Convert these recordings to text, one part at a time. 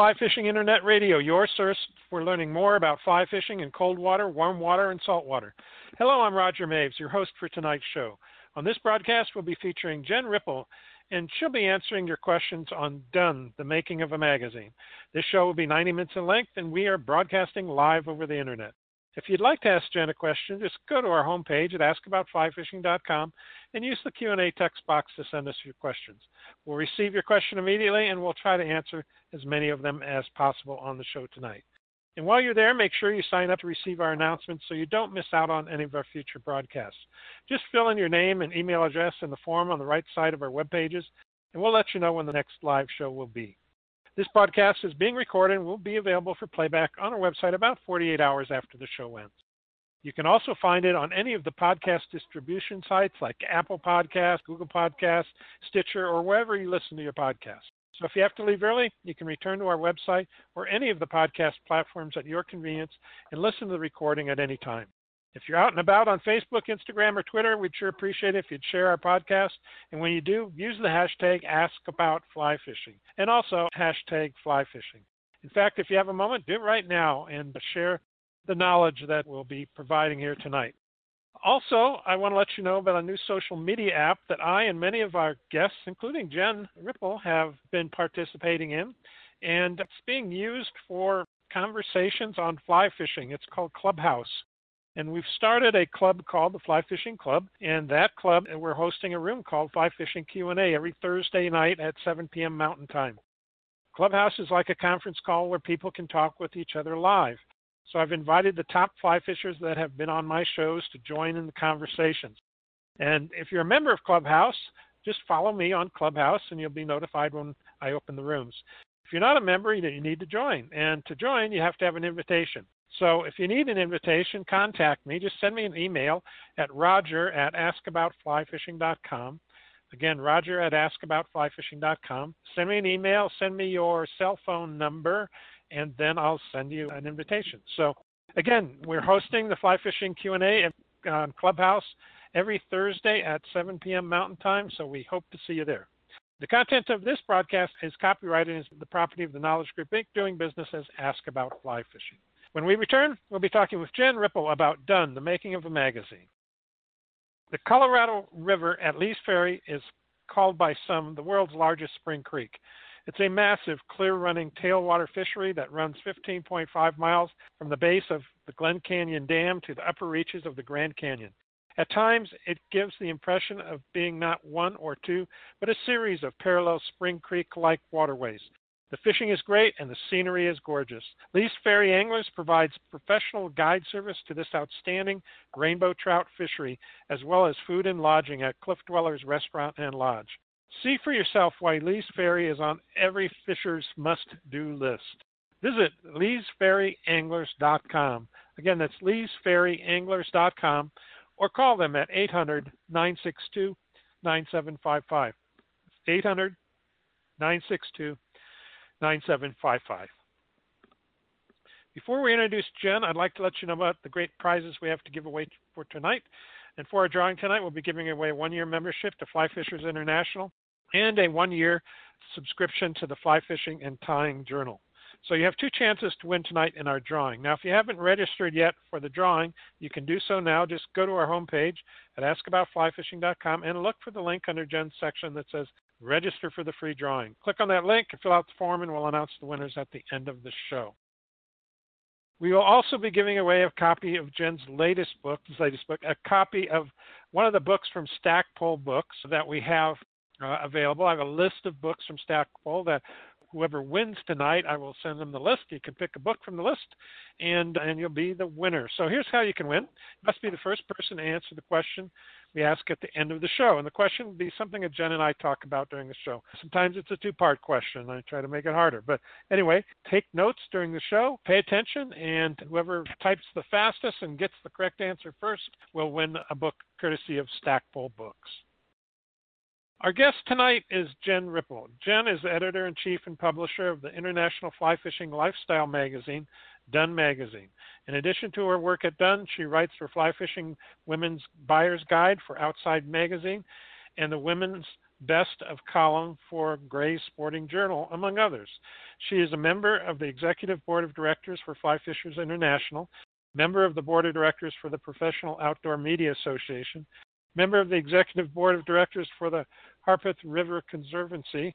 Fly Fishing Internet Radio, your source for learning more about fly fishing in cold water, warm water, and salt water. Hello, I'm Roger Maves, your host for tonight's show. On this broadcast, we'll be featuring Jen Ripple, and she'll be answering your questions on Dun, the making of a magazine. This show will be 90 minutes in length, and we are broadcasting live over the internet. If you'd like to ask Jen a question, just go to our homepage at askaboutflyfishing.com and use the Q&A text box to send us your questions. We'll receive your question immediately and we'll try to answer as many of them as possible on the show tonight. And while you're there, make sure you sign up to receive our announcements so you don't miss out on any of our future broadcasts. Just fill in your name and email address in the form on the right side of our web pages, and we'll let you know when the next live show will be. This podcast is being recorded and will be available for playback on our website about 48 hours after the show ends. You can also find it on any of the podcast distribution sites like Apple Podcasts, Google Podcasts, Stitcher, or wherever you listen to your podcast. So if you have to leave early, you can return to our website or any of the podcast platforms at your convenience and listen to the recording at any time. If you're out and about on Facebook, Instagram, or Twitter, we'd sure appreciate it if you'd share our podcast. And when you do, use the hashtag AskAboutFlyFishing and also hashtag FlyFishing. In fact, if you have a moment, do it right now and share the knowledge that we'll be providing here tonight. Also, I want to let you know about a new social media app that I and many of our guests, including Jen Ripple, have been participating in. And it's being used for conversations on fly fishing. It's called Clubhouse. And we've started a club called the Fly Fishing Club. And that club, we're hosting a room called Fly Fishing Q&A every Thursday night at 7 p.m. Mountain Time. Clubhouse is like a conference call where people can talk with each other live. So I've invited the top fly fishers that have been on my shows to join in the conversations. And if you're a member of Clubhouse, just follow me on Clubhouse and you'll be notified when I open the rooms. If you're not a member, you need to join. And to join, you have to have an invitation. So if you need an invitation, contact me. Just send me an email at roger at askaboutflyfishing.com. Again, roger at askaboutflyfishing.com. Send me an email, send me your cell phone number, and then I'll send you an invitation. So again, we're hosting the fly fishing Q&A on Clubhouse every Thursday at 7 p.m. Mountain Time, so we hope to see you there. The content of this broadcast is copyrighted and is the property of the Knowledge Group Inc., doing business as Ask About Fly Fishing. When we return, we'll be talking with Jen Ripple about Dun, the making of a magazine. The Colorado River at Lee's Ferry is called by some the world's largest spring creek. It's a massive, clear running tailwater fishery that runs 15.5 miles from the base of the Glen Canyon Dam to the upper reaches of the Grand Canyon. At times, it gives the impression of being not one or two, but a series of parallel Spring Creek like waterways. The fishing is great and the scenery is gorgeous. Lee's Ferry Anglers provides professional guide service to this outstanding rainbow trout fishery, as well as food and lodging at Cliff Dwellers Restaurant and Lodge. See for yourself why Lee's Ferry is on every fisher's must do list. Visit leesferryanglers.com. Again, that's leesferryanglers.com or call them at 800 962 9755. 800 962 9755. Before we introduce Jen, I'd like to let you know about the great prizes we have to give away for tonight. And for our drawing tonight, we'll be giving away a one year membership to Fly Fishers International and a one year subscription to the Fly Fishing and Tying Journal. So you have two chances to win tonight in our drawing. Now, if you haven't registered yet for the drawing, you can do so now. Just go to our homepage at askaboutflyfishing.com and look for the link under Jen's section that says register for the free drawing. Click on that link and fill out the form, and we'll announce the winners at the end of the show. We will also be giving away a copy of Jen's latest book, latest book, a copy of one of the books from Stackpole Books that we have uh, available. I have a list of books from Stackpole that whoever wins tonight, I will send them the list. You can pick a book from the list, and and you'll be the winner. So here's how you can win. You must be the first person to answer the question we ask at the end of the show. And the question will be something that Jen and I talk about during the show. Sometimes it's a two part question. I try to make it harder. But anyway, take notes during the show, pay attention, and whoever types the fastest and gets the correct answer first will win a book courtesy of Stackpole Books. Our guest tonight is Jen Ripple. Jen is editor in chief and publisher of the international fly fishing lifestyle magazine, Dun Magazine. In addition to her work at Dun, she writes for Fly Fishing Women's Buyer's Guide for Outside Magazine and the Women's best of column for Gray's Sporting Journal, among others. She is a member of the executive board of directors for Fly Fishers International, member of the board of directors for the Professional Outdoor Media Association, member of the executive board of directors for the Harpeth River Conservancy,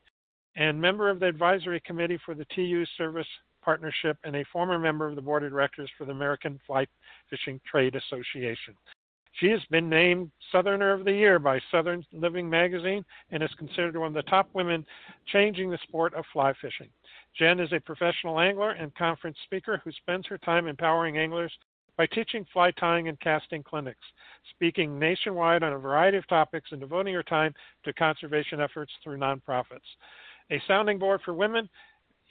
and member of the advisory committee for the TU Service Partnership, and a former member of the board of directors for the American Fly Fishing Trade Association. She has been named Southerner of the Year by Southern Living Magazine and is considered one of the top women changing the sport of fly fishing. Jen is a professional angler and conference speaker who spends her time empowering anglers by teaching fly tying and casting clinics, speaking nationwide on a variety of topics, and devoting her time to conservation efforts through nonprofits. A sounding board for women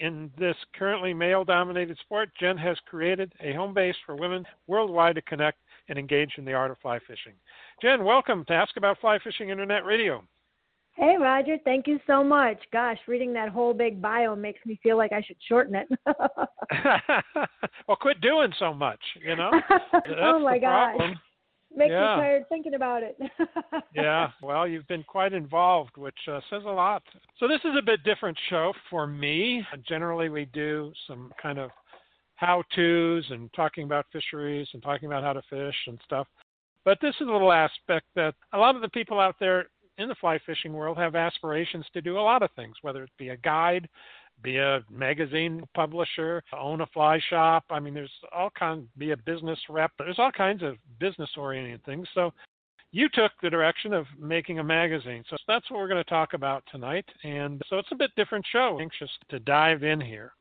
in this currently male dominated sport, Jen has created a home base for women worldwide to connect and engage in the art of fly fishing. Jen, welcome to Ask About Fly Fishing Internet Radio. Hey, Roger. Thank you so much. Gosh, reading that whole big bio makes me feel like I should shorten it. well, quit doing so much, you know? oh, my gosh. Makes yeah. me tired thinking about it. yeah, well, you've been quite involved, which uh, says a lot. So, this is a bit different show for me. Generally, we do some kind of how to's and talking about fisheries and talking about how to fish and stuff. But this is a little aspect that a lot of the people out there in the fly fishing world have aspirations to do a lot of things, whether it be a guide, be a magazine publisher, own a fly shop. I mean, there's all kinds, be a business rep. There's all kinds of business oriented things. So you took the direction of making a magazine. So that's what we're going to talk about tonight. And so it's a bit different show. Anxious to dive in here.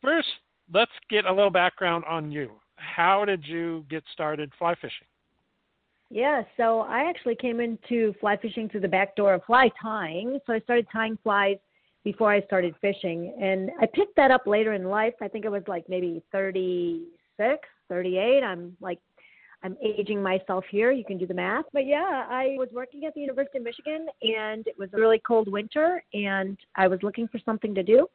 First, let's get a little background on you. How did you get started fly fishing? Yeah, so I actually came into fly fishing through the back door of fly tying. So I started tying flies before I started fishing. And I picked that up later in life. I think it was like maybe 36, 38. I'm like, I'm aging myself here. You can do the math. But yeah, I was working at the University of Michigan and it was a really cold winter and I was looking for something to do.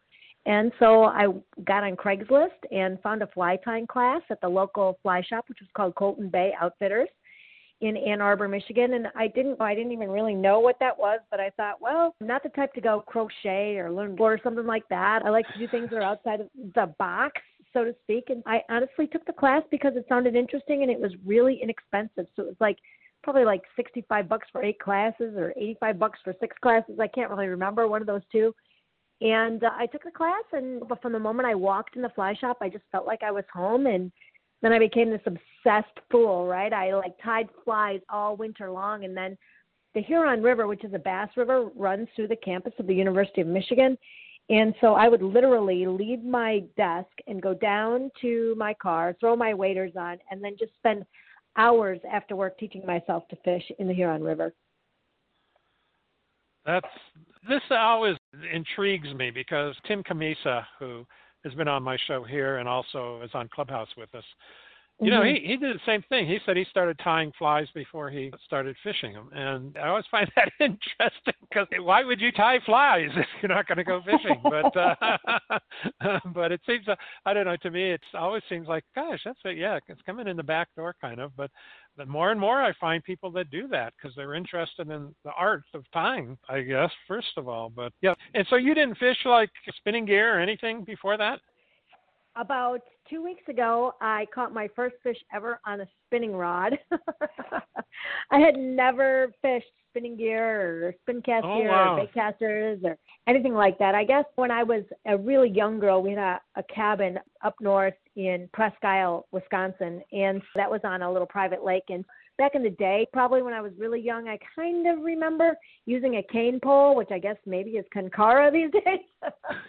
And so I got on Craigslist and found a fly tying class at the local fly shop, which was called Colton Bay Outfitters in Ann Arbor, Michigan. And I didn't, I didn't even really know what that was, but I thought, well, I'm not the type to go crochet or learn or something like that. I like to do things that are outside of the box, so to speak. And I honestly took the class because it sounded interesting and it was really inexpensive. So it was like probably like 65 bucks for eight classes or 85 bucks for six classes. I can't really remember one of those two and uh, I took the class, and but from the moment I walked in the fly shop, I just felt like I was home. And then I became this obsessed fool, right? I like tied flies all winter long, and then the Huron River, which is a bass river, runs through the campus of the University of Michigan. And so I would literally leave my desk and go down to my car, throw my waders on, and then just spend hours after work teaching myself to fish in the Huron River. That's this always intrigues me because Tim Cammisa, who has been on my show here and also is on Clubhouse with us, you know, Mm-hmm. he, he did the same thing. He said he started tying flies before he started fishing them. And I always find that interesting because why would you tie flies if you're not going to go fishing? but uh, but it seems, uh, I don't know, to me, it always seems like, gosh, that's it. Yeah, it's coming in the back door kind of. But, but more and more I find people that do that because they're interested in the art of tying, I guess, first of all. But yeah. And so you didn't fish like spinning gear or anything before that? About two weeks ago, I caught my first fish ever on a spinning rod. I had never fished spinning gear or spin cast Oh, gear wow. or bait casters or anything like that. I guess when I was a really young girl, we had a, a cabin up north in Presque Isle, Wisconsin, and that was on a little private lake. And back in the day, probably when I was really young, I kind of remember using a cane pole, which I guess maybe is Tenkara these days.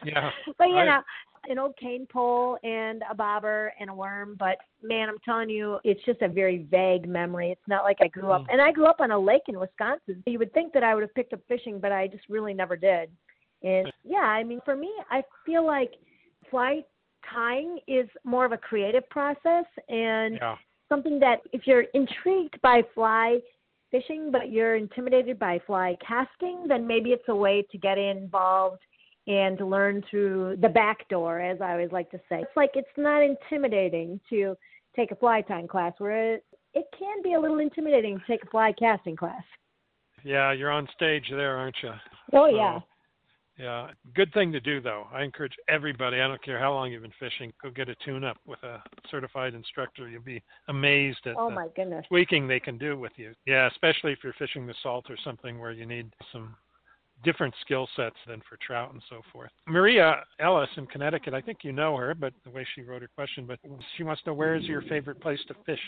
Yeah. but you I- know, an old cane pole and a bobber and a worm. But man, I'm telling you, it's just a very vague memory. It's not like I grew up, Mm. and I grew up on a lake in Wisconsin. You would think that I would have picked up fishing, but I just really never did. And yeah, I mean, for me, I feel like fly tying is more of a creative process and Yeah. something that if you're intrigued by fly fishing but you're intimidated by fly casting then maybe it's a way to get involved and learn through the back door as i always like to say it's like it's not intimidating to take a fly tying class where it, it can be a little intimidating to take a fly casting class Yeah, you're on stage there, aren't you? Oh yeah. Yeah, good thing to do though. I encourage everybody. I don't care how long you've been fishing. Go get a tune-up with a certified instructor. You'll be amazed at oh my goodness tweaking they can do with you. Yeah, especially if you're fishing the salt or something where you need some different skill sets than for trout and so forth. Maria Ellis in Connecticut, I think you know her, but the way she wrote her question, but she wants to know where is your favorite place to fish?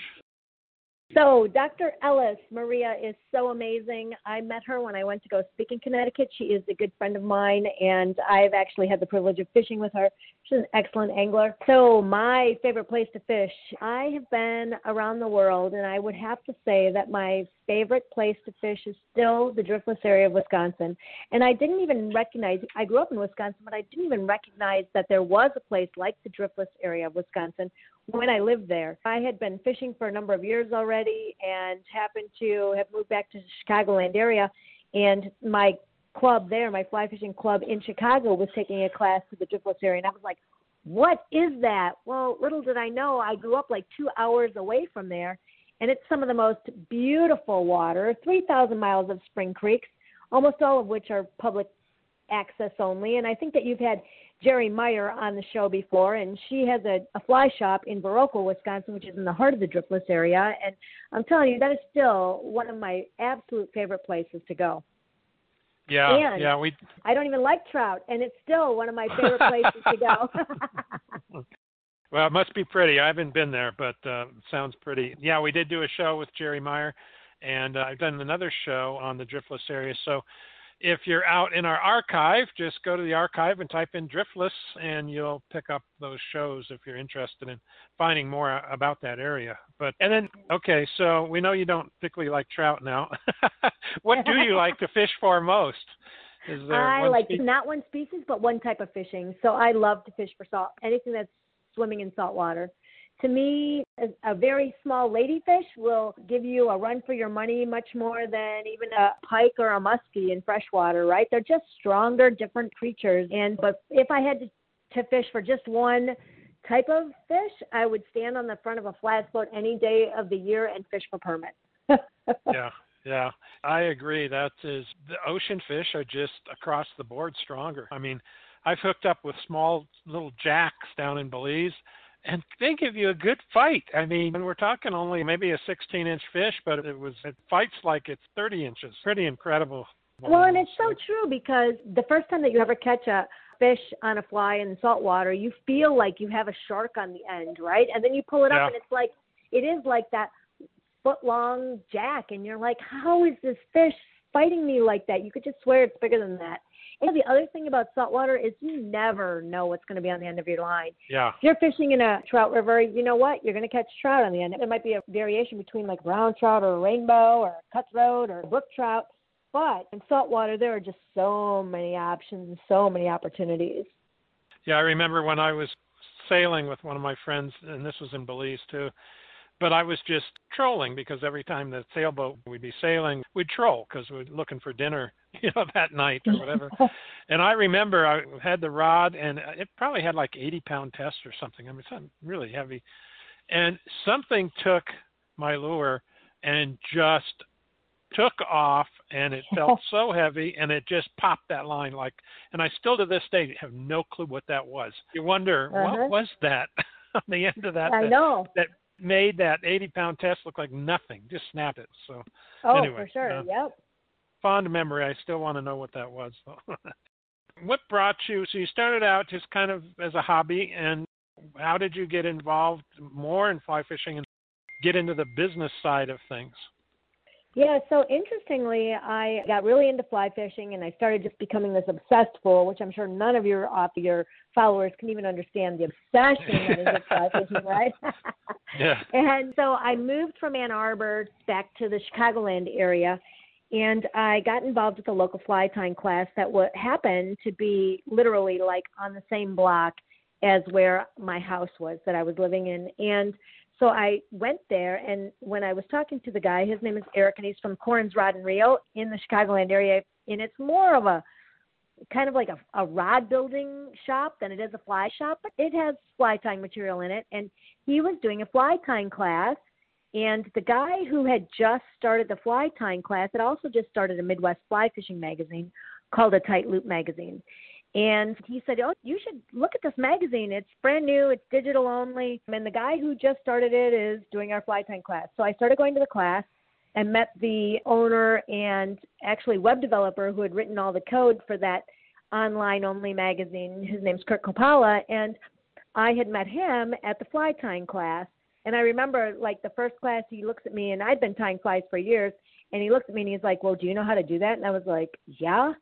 So, Dr. Ellis, Maria is so amazing. I met her when I went to go speak in Connecticut. She is a good friend of mine, and I've actually had the privilege of fishing with her. She's an excellent angler. So, my favorite place to fish, I have been around the world, and I would have to say that my favorite place to fish is still the driftless area of Wisconsin. And I didn't even recognize, I grew up in Wisconsin, but I didn't even recognize that there was a place like the driftless area of Wisconsin when I lived there. I had been fishing for a number of years already and happened to have moved back to the Chicagoland area. And my club there, my fly fishing club in Chicago, was taking a class to the driftless area. And I was like, what is that? Well, little did I know, I grew up like two hours away from there. And it's some of the most beautiful water 3,000 miles of spring creeks, almost all of which are public access only. And I think that you've had Geri Meyer on the show before, and she has a, a fly shop in Viroqua, Wisconsin, which is in the heart of the driftless area. And I'm telling you, that is still one of my absolute favorite places to go. Yeah, and yeah, we. I don't even like trout, and it's still one of my favorite places to go. well, it must be pretty. I haven't been there, but uh, sounds pretty. Yeah, we did do a show with Geri Meyer, and uh, I've done another show on the driftless area. So if you're out in our archive, just go to the archive and type in Driftless, and you'll pick up those shows if you're interested in finding more about that area. But and then, okay, so we know you don't particularly like trout now. what do you like to fish for most? Is there I like spe- not one species, but one type of fishing. So I love to fish for salt, anything that's swimming in salt water to me, a, very small ladyfish will give you a run for your money much more than even a pike or a muskie in freshwater, right? They're just stronger, different creatures. And but if I had to, to fish for just one type of fish, I would stand on the front of a flat boat any day of the year and fish for permit. yeah, yeah, I agree. That is the ocean fish are just across the board stronger. I mean, I've hooked up with small little jacks down in Belize and they give you a good fight. I mean, we're talking only maybe a 16 inch fish, but it was it fights like it's 30 inches. Pretty incredible. Well, and it's so true because the first time that you ever catch a fish on a fly in salt water, you feel like you have a shark on the end, right? And then you pull it up, yeah. and it's like it is like that foot long jack, and you're like, how is this fish fighting me like that? You could just swear it's bigger than that. And the other thing about saltwater is you never know what's going to be on the end of your line. Yeah. If you're fishing in a trout river, you know what? You're going to catch trout on the end. There might be a variation between like brown trout or a rainbow or a cutthroat or brook trout. But in saltwater, there are just so many options and so many opportunities. Yeah, I remember when I was sailing with one of my friends, and this was in Belize too but I was just trolling because every time the sailboat we'd be sailing, we'd troll because we're looking for dinner, you know, that night or whatever. and I remember I had the rod, and it probably had like 80 pound test or something. I mean, something really heavy. And something took my lure and just took off and it felt so heavy and it just popped that line like and I still to this day have no clue what that was. You wonder uh-huh. what was that on the end of that I that, know. that made that 80 pound test look like nothing. Just snapped it. So oh, anyway, for sure. Uh, yep. Fond memory. I still want to know what that was. what brought you? So you started out just kind of as a hobby, and how did you get involved more in fly fishing and get into the business side of things? Yeah, so interestingly, I got really into fly fishing and I started just becoming this obsessed fool, which I'm sure none of your your followers can even understand the obsession that is with fly fishing, right? yeah. And so I moved from Ann Arbor back to the Chicagoland area and I got involved with a local fly tying class that would happen to be literally like on the same block as where my house was that I was living in. And so I went there, and when I was talking to the guy, his name is Eric, and he's from Corin's Rod and Reel in the Chicagoland area, and it's more of a kind of like a, a rod building shop than it is a fly shop, but it has fly tying material in it. And he was doing a fly tying class, And the guy who had just started the fly tying class had also just started a Midwest fly fishing magazine called a Tight Loop magazine. And he said, Oh, you should look at this magazine. It's brand new, it's digital only. And the guy who just started it is doing our fly tying class. So I started going to the class and met the owner and actually web developer who had written all the code for that online only magazine. His name's Kurt Kopala. And I had met him at the fly tying class. And I remember, like, the first class, he looks at me, and I'd been tying flies for years. And he looks at me and he's like, Well, do you know how to do that? And I was like, Yeah.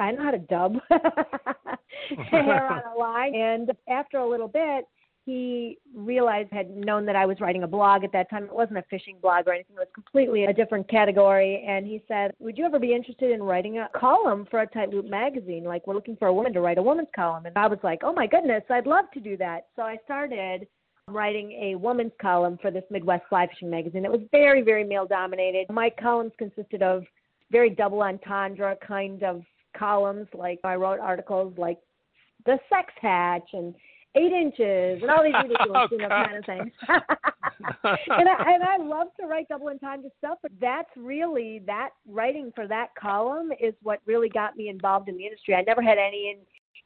I know how to dub hair on a line. And after a little bit, he realized had known that I was writing a blog at that time. It wasn't a fishing blog or anything. It was completely a different category. And he said, "Would you ever be interested in writing a column for a Tight Loop magazine? Like we're looking for a woman to write a woman's column." And I was like, "Oh my goodness, I'd love to do that." So I started writing a woman's column for this Midwest fly fishing magazine. It was very, very male dominated. My columns consisted of very double entendre kind of columns. Like I wrote articles like the sex hatch and eight inches and all these ridiculous oh, you know, kind of things. and I and I love to write double entendre stuff, but that's really that writing for that column is what really got me involved in the industry. I never had any in,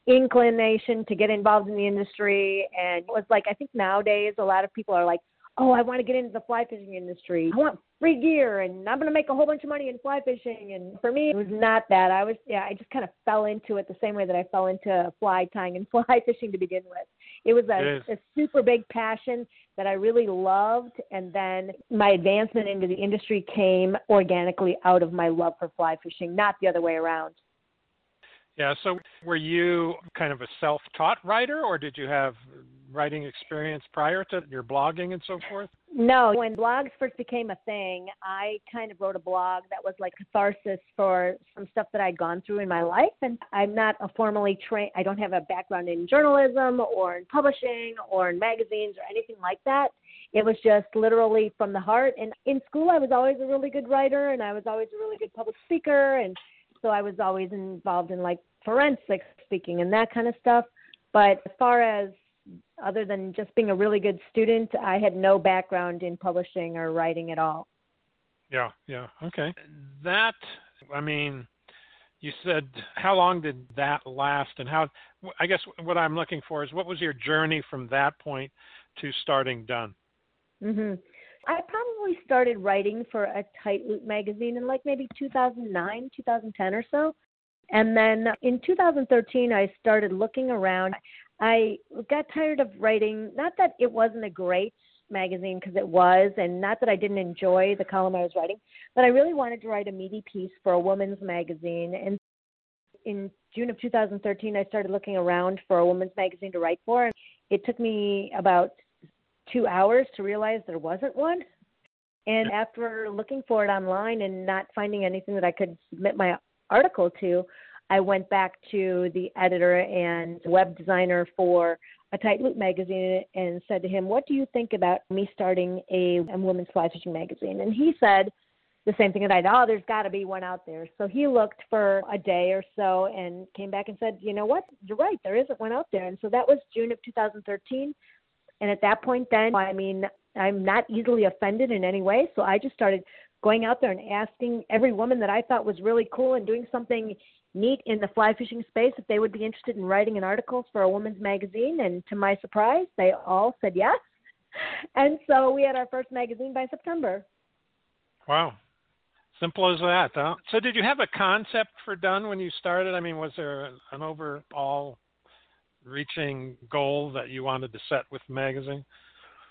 inclination to get involved in the industry and it was like I think nowadays a lot of people are like, oh, I want to get into the fly fishing industry. I want free gear and I'm going to make a whole bunch of money in fly fishing. And for me, it was not that. I was, yeah, I just kind of fell into it the same way that I fell into fly tying and fly fishing to begin with. It was a, a super big passion that I really loved. And then my advancement into the industry came organically out of my love for fly fishing, not the other way around. Yeah. So were you kind of a self taught writer or did you have writing experience prior to your blogging and so forth? No. When blogs first became a thing, I kind of wrote a blog that was like catharsis for some stuff that I'd gone through in my life. And I'm not a formally trained, I don't have a background in journalism or in publishing or in magazines or anything like that. It was just literally from the heart. And in school, I was always a really good writer and I was always a really good public speaker. And so I was always involved in like forensic speaking and that kind of stuff. But as far as other than just being a really good student, I had no background in publishing or writing at all. Yeah, yeah, okay. That, I mean, you said how long did that last, and how? I guess what I'm looking for is what was your journey from that point to starting Dun. Mhm. I probably started writing for a Tight Loop magazine in like maybe 2009, 2010 or so. And then in 2013, I started looking around. I got tired of writing, not that it wasn't a great magazine because it was, and not that I didn't enjoy the column I was writing, but I really wanted to write a meaty piece for a woman's magazine. And in June of 2013, I started looking around for a woman's magazine to write for. And It took me about two hours to realize there wasn't one. And after looking for it online and not finding anything that I could submit my article to, I went back to the editor and web designer for a Tight Loop magazine and said to him, What do you think about me starting a, a women's fly fishing magazine? And he said the same thing that I did, Oh, there's got to be one out there. So he looked for a day or so and came back and said, You know what? You're right. There isn't one out there. And so that was June of 2013. And at that point, then, I mean, I'm not easily offended in any way. So I just started going out there and asking every woman that I thought was really cool and doing something neat in the fly fishing space if they would be interested in writing an article for a woman's magazine. And to my surprise, they all said yes. And so we had our first magazine by September. Wow. Simple as that, huh? So, did you have a concept for Dun when you started? I mean, was there an overall reaching goal that you wanted to set with the magazine?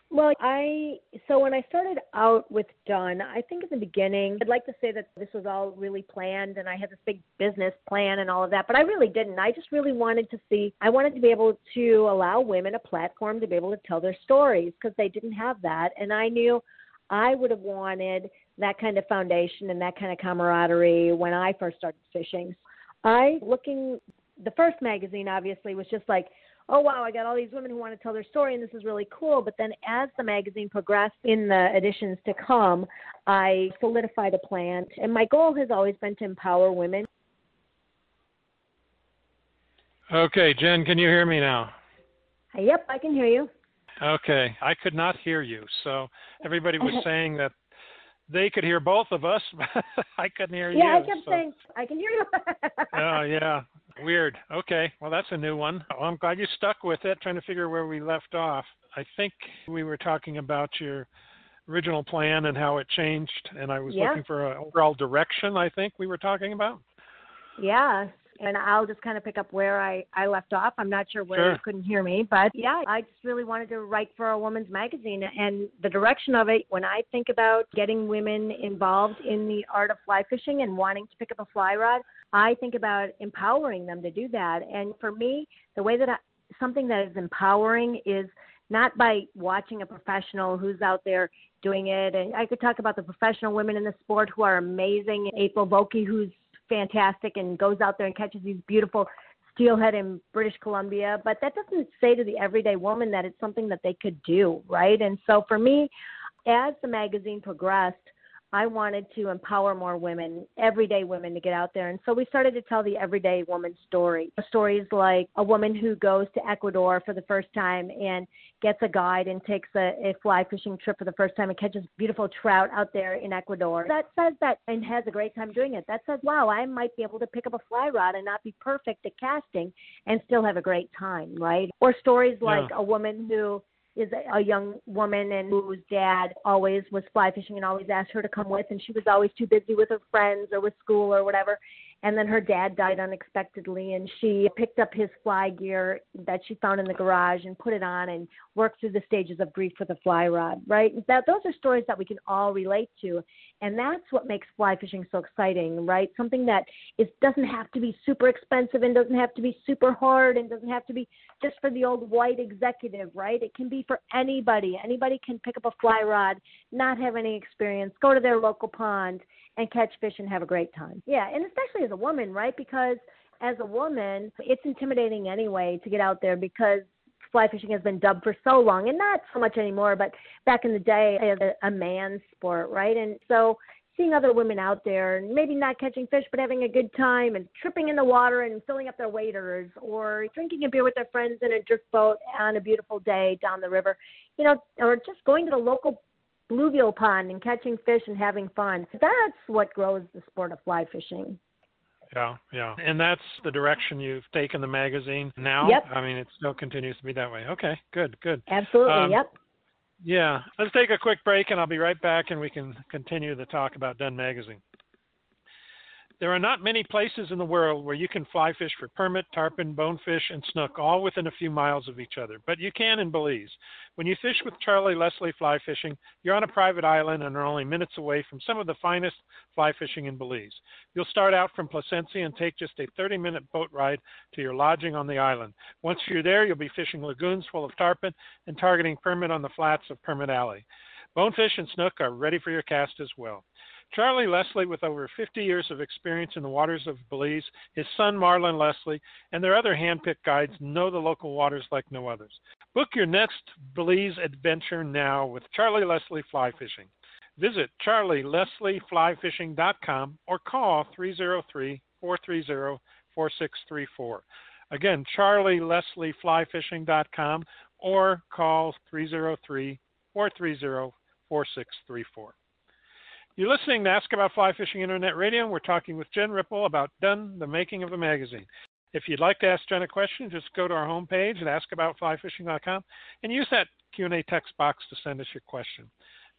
Well, I so when I started out with Dun, I think in the beginning, I'd like to say that this was all really planned and I had this big business plan and all of that, but I really didn't. I just really wanted to see I wanted to be able to allow women a platform to be able to tell their stories because they didn't have that and I knew I would have wanted that kind of foundation and that kind of camaraderie when I first started fishing. I looking the first magazine obviously was just like oh wow, I got all these women who want to tell their story and this is really cool. But then as the magazine progressed in the editions to come, I solidified a plan. And my goal has always been to empower women. Okay, Jen, can you hear me now? Yep, I can hear you. Okay, I could not hear you. So everybody was saying that they could hear both of us. I couldn't hear yeah, you. Yeah, I kept so. saying I can hear you. oh yeah, weird. Okay, well that's a new one. Well, I'm glad you stuck with it, trying to figure where we left off. I think we were talking about your original plan and how it changed, and I was yeah. looking for an overall direction. I think we were talking about. Yeah, and I'll just kind of pick up where I, I left off. I'm not sure where sure. you couldn't hear me, but yeah, I just really wanted to write for a woman's magazine. And the direction of it, when I think about getting women involved in the art of fly fishing and wanting to pick up a fly rod, I think about empowering them to do that. And for me, the way that I, something that is empowering is not by watching a professional who's out there doing it. And I could talk about the professional women in the sport who are amazing. April Vokey, who's fantastic and goes out there and catches these beautiful steelhead in British Columbia. But that doesn't say to the everyday woman that it's something that they could do, right? And so for me, as the magazine progressed, I wanted to empower more women, everyday women, to get out there. And so we started to tell the everyday woman story. Stories like a woman who goes to Ecuador for the first time and gets a guide and takes a, a fly fishing trip for the first time and catches beautiful trout out there in Ecuador. That says that and has a great time doing it. That says, wow, I might be able to pick up a fly rod and not be perfect at casting and still have a great time, right? Or stories like yeah. a woman who is a young woman and whose dad always was fly fishing and always asked her to come with and she was always too busy with her friends or with school or whatever and then her dad died unexpectedly and she picked up his fly gear that she found in the garage and put it on and worked through the stages of grief with a fly rod right? That those are stories that we can all relate to and that's what makes fly fishing so exciting right? Something that is doesn't have to be super expensive and doesn't have to be super hard and doesn't have to be just for the old white executive right? It can be for anybody. Anybody can pick up a fly rod not have any experience go to their local pond and catch fish and have a great time. Yeah, and especially as a woman, right? Because as a woman, it's intimidating anyway to get out there because fly fishing has been dubbed for so long and not so much anymore, but back in the day, was a, a man's sport, right? And so seeing other women out there and maybe not catching fish but having a good time and tripping in the water and filling up their waders or drinking a beer with their friends in a drift boat on a beautiful day down the river, you know, or just going to the local bluegill pond and catching fish and having fun. That's what grows the sport of fly fishing. Yeah, yeah. And that's the direction you've taken the magazine now? Yep. I mean, it still continues to be that way. Okay, good, good. Absolutely, Um, yep. Yeah. Let's take a quick break and I'll be right back and we can continue the talk about Dun Magazine. There are not many places in the world where you can fly fish for permit, tarpon, bonefish, and snook all within a few miles of each other, but you can in Belize. When you fish with Charlie Leslie Fly Fishing, you're on a private island and are only minutes away from some of the finest fly fishing in Belize. You'll start out from Placencia and take just a 30 minute boat ride to your lodging on the island. Once you're there, you'll be fishing lagoons full of tarpon and targeting permit on the flats of Permit Alley. Bonefish and snook are ready for your cast as well. Charlie Leslie, with over 50 years of experience in the waters of Belize, his son Marlon Leslie, and their other handpicked guides know the local waters like no others. Book your next Belize adventure now with Charlie Leslie Fly Fishing. Visit charlieleslieflyfishing.com or call 303 430 4634. Again, charlieleslieflyfishing.com or call 303 430 4634. You're listening to Ask About Fly Fishing Internet Radio, and we're talking with Jen Ripple about Dun, the making of the magazine. If you'd like to ask Jen a question, just go to our homepage at askaboutflyfishing.com and use that Q&A text box to send us your question.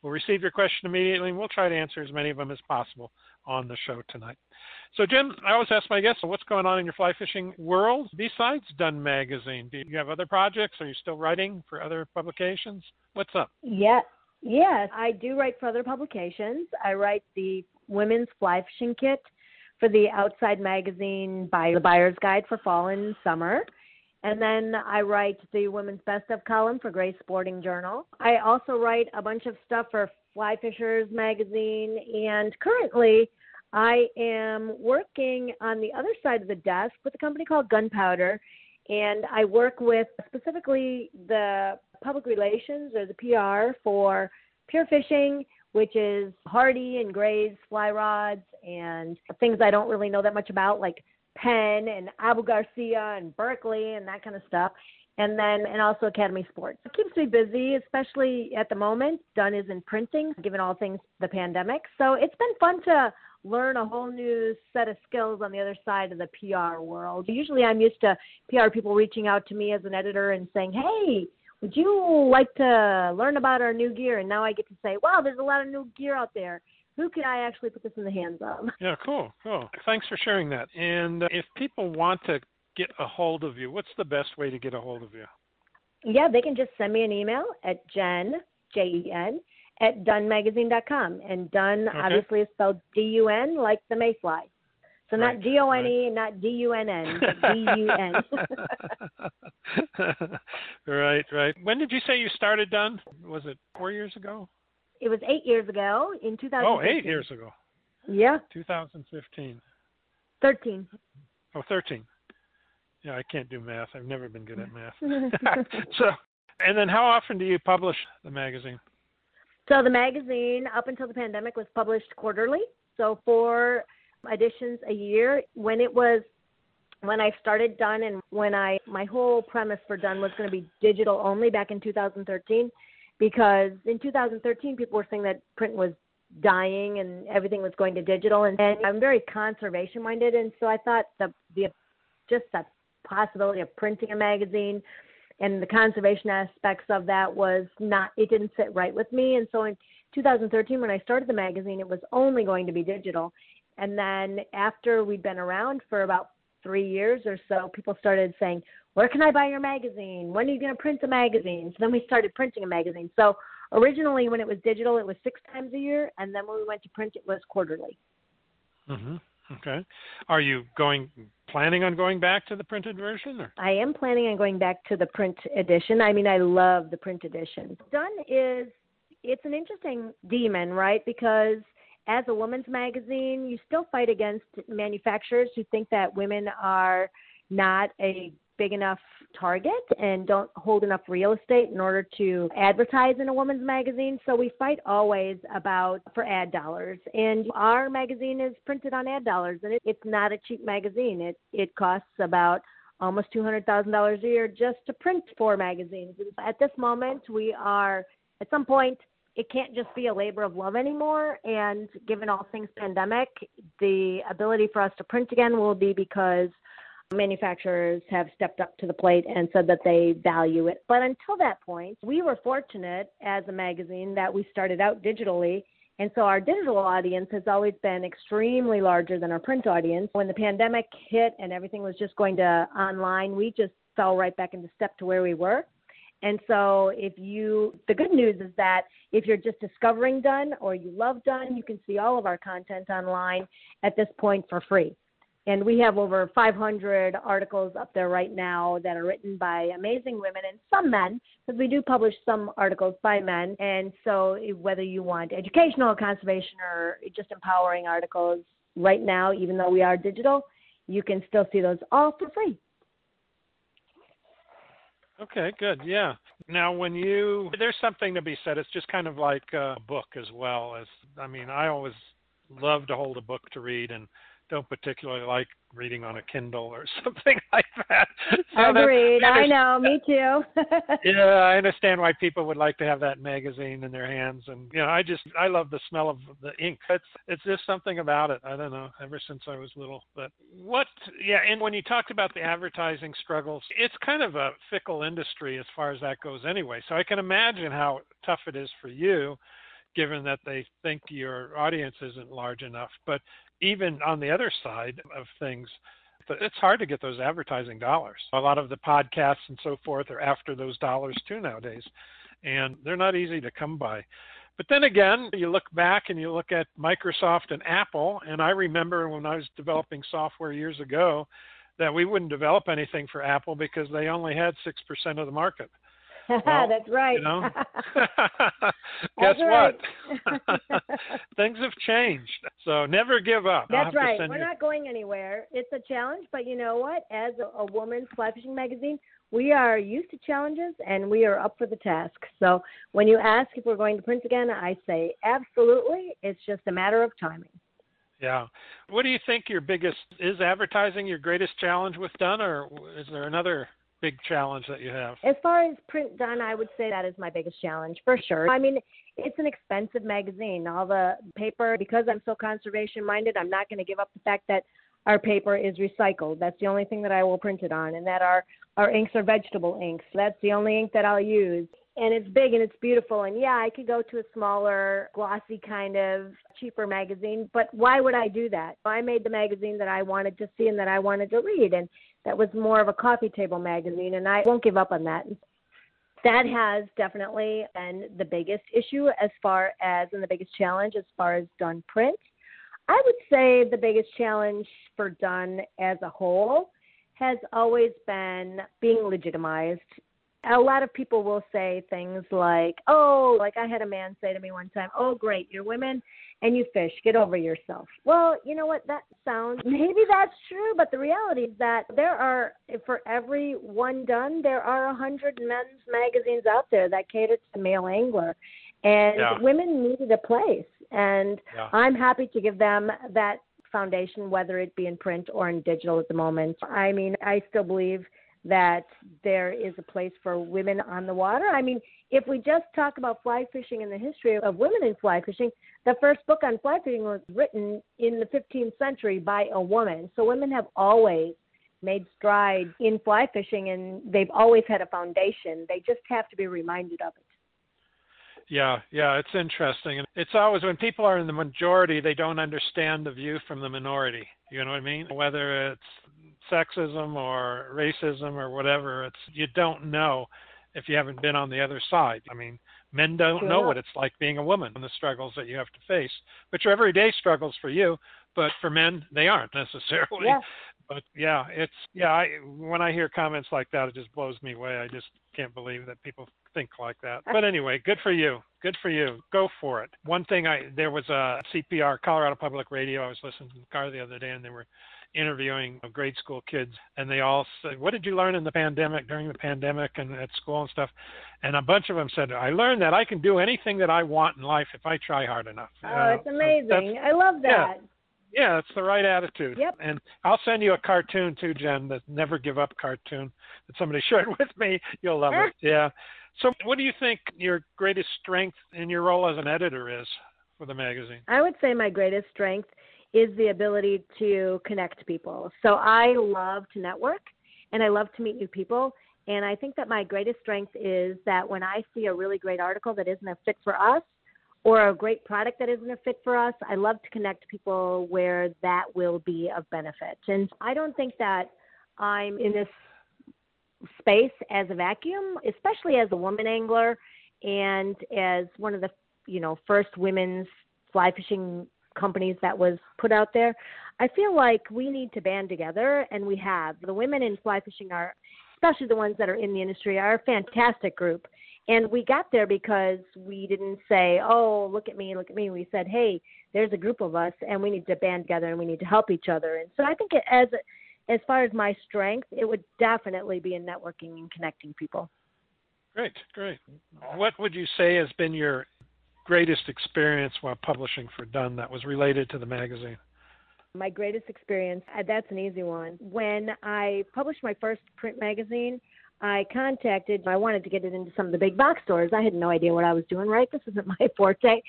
We'll receive your question immediately, and we'll try to answer as many of them as possible on the show tonight. So, Jen, I always ask my guests, what's going on in your fly fishing world besides Dun Magazine? Do you have other projects? Are you still writing for other publications? What's up? Yeah, Yes, I do write for other publications. I write the Women's Fly Fishing Kit for the Outside Magazine by the Buyer's Guide for Fall and Summer. And then I write the Women's Best of column for Gray Sporting Journal. I also write a bunch of stuff for Fly Fishers Magazine. And currently, I am working on the other side of the desk with a company called Gunpowder. And I work with specifically the public relations or the PR for Pure Fishing, which is Hardy and Gray's fly rods and things I don't really know that much about, like Penn and Abu Garcia and Berkley and that kind of stuff. and then and also Academy Sports. It keeps me busy, especially at the moment. Dun is in printing, given all things the pandemic. So it's been fun to learn a whole new set of skills on the other side of the PR world. Usually I'm used to PR people reaching out to me as an editor and saying, "Hey, would you like to learn about our new gear?" And now I get to say, "Wow, there's a lot of new gear out there." Who can I actually put this in the hands of? Yeah, cool, cool. Thanks for sharing that. And uh, if people want to get a hold of you, what's the best way to get a hold of you? Yeah, they can just send me an email at Jen, J E N, at dunmagazine.com. And Dun okay. obviously is spelled D U N, like the mayfly. So not D O N E, not D U N N, D U N. Right, right. When did you say you started Dun? Was it four years ago? It was eight years ago in 2015. Oh, eight years ago. Yeah. 2015. 13. Oh, 13. Yeah, I can't do math. I've never been good at math. so, and then how often do you publish the magazine? So the magazine, up until the pandemic, was published quarterly. So four editions a year. When it was, when I started Dun, and when I, my whole premise for Dun was going to be digital only back in 2013, because in 2013 people were saying that print was dying and everything was going to digital, and, and I'm very conservation minded, and so I thought the the just that possibility of printing a magazine and the conservation aspects of that was not it didn't sit right with me. And so in 2013 when i started the magazine it was only going to be digital. And then after we'd been around for about three years or so people started saying where can i buy your magazine? When are you going to print a magazine? So then we started printing a magazine. So originally when it was digital it was six times a year. And then when we went to print it was quarterly. Mhm Okay. Are you going planning on going back to the printed version? Or? I am planning on going back to the print edition. I mean, I love the print edition. Dun is it's an interesting demon, right? Because as a woman's magazine, you still fight against manufacturers who think that women are not a big enough target and don't hold enough real estate in order to advertise in a woman's magazine. So we fight always about for ad dollars. And our magazine is printed on ad dollars and it, it's not a cheap magazine. It it costs about almost $200,000 a year just to print four magazines. At this moment, we are at some point it can't just be a labor of love anymore. And given all things pandemic, the ability for us to print again will be because manufacturers have stepped up to the plate and said that they value it. But until that point, we were fortunate as a magazine that we started out digitally. And so our digital audience has always been extremely larger than our print audience. When the pandemic hit and everything was just going to online, we just fell right back into step to where we were. And so, if you, the good news is that if you're just discovering Dun or you love Dun, you can see all of our content online at this point for free and we have over 500 articles up there right now that are written by amazing women and some men because we do publish some articles by men and so eh, whether you want educational conservation or just empowering articles right now even though we are digital you can still see those all for free Okay, good. Yeah. Now, when you there's something to be said. It's just kind of like a book as well as I mean, I always love to hold a book to read, and don't particularly like reading on a Kindle or something like that. So Agreed. I know. Me too. yeah, I understand why people would like to have that magazine in their hands, and you know, I just I love the smell of the ink. It's it's just something about it. I don't know. Ever since I was little, but what? Yeah, and when you talked about the advertising struggles, it's kind of a fickle industry as far as that goes, anyway. So I can imagine how tough it is for you given that they think your audience isn't large enough. But even on the other side of things, it's hard to get those advertising dollars. A lot of the podcasts and so forth are after those dollars too nowadays, and they're not easy to come by. But then again, you look back and you look at Microsoft and Apple, and I remember when I was developing software years ago that we wouldn't develop anything for Apple because they only had 6% of the market. Well, That's right. You know? Guess what? Things have changed. So never give up. That's right. We're you... not going anywhere. It's a challenge, but you know what? As a, a woman's fly fishing magazine, we are used to challenges and we are up for the task. So when you ask if we're going to print again, I say absolutely. It's just a matter of timing. Yeah. What do you think your biggest is advertising your greatest challenge with Dun or is there another big challenge that you have? As far as print Dun, I would say that is my biggest challenge for sure. I mean, it's an expensive magazine. All the paper, because I'm so conservation minded, I'm not going to give up the fact that our paper is recycled. That's the only thing that I will print it on, and that our our inks are vegetable inks. That's the only ink that I'll use. And it's big and it's beautiful. And yeah, I could go to a smaller, glossy kind of cheaper magazine, but why would I do that? I made the magazine that I wanted to see and that I wanted to read, and that was more of a coffee table magazine, and I won't give up on that. That has definitely been the biggest issue as far as, and the biggest challenge as far as Dun print. I would say the biggest challenge for Dun as a whole has always been being legitimized. A lot of people will say things like, oh, like I had a man say to me one time, oh, great, you're women and you fish, get over yourself. Well, you know what? That sounds, maybe that's true, but the reality is that there are, for every one Dun, there are a hundred men's magazines out there that cater to male angler. And yeah. women needed a place. And yeah. I'm happy to give them that foundation, whether it be in print or in digital at the moment. I mean, I still believe that there is a place for women on the water. I mean, if we just talk about fly fishing and the history of women in fly fishing, the first book on fly fishing was written in the 15th century by a woman. So women have always made strides in fly fishing and they've always had a foundation. They just have to be reminded of it. Yeah, yeah, it's interesting. And it's always when people are in the majority, they don't understand the view from the minority. You know what I mean? Whether it's sexism or racism or whatever, it's you don't know if you haven't been on the other side. I mean, men don't know what it's like being a woman and the struggles that you have to face. which are everyday struggles for you, but for men they aren't necessarily. Yeah. But yeah, it's yeah. I when I hear comments like that, it just blows me away. I just can't believe that people think like that. But anyway, good for you. Good for you. Go for it. One thing I there was a CPR Colorado Public Radio. I was listening to the car the other day, and they were interviewing grade school kids, and they all said, "What did you learn in the pandemic during the pandemic and at school and stuff?" And a bunch of them said, "I learned that I can do anything that I want in life if I try hard enough." Oh, Uh, it's amazing. that's- I love that. yeah, that's the right attitude. Yep. And I'll send you a cartoon too, Jen, the Never Give Up cartoon that somebody shared with me. You'll love it. Yeah. So, what do you think your greatest strength in your role as an editor is for the magazine? I would say my greatest strength is the ability to connect people. So I love to network and I love to meet new people. And I think that my greatest strength is that when I see a really great article that isn't a fit for us or a great product that isn't a fit for us, I love to connect people where that will be of benefit. And I don't think that I'm in this space as a vacuum, especially as a woman angler and as one of the you know first women's fly fishing companies that was put out there. I feel like we need to band together, and we have. The women in fly fishing are, especially the ones that are in the industry, are a fantastic group. And we got there because we didn't say, "Oh, look at me, look at me." We said, "Hey, there's a group of us, and we need to band together, and we need to help each other." And so I think it, as as far as my strength, it would definitely be in networking and connecting people. Great, great. What would you say has been your greatest experience while publishing for Dun that was related to the magazine? My greatest experience, uh, that's an easy one. When I published my first print magazine, I contacted, I wanted to get it into some of the big box stores. I had no idea what I was doing, right? This isn't my forte.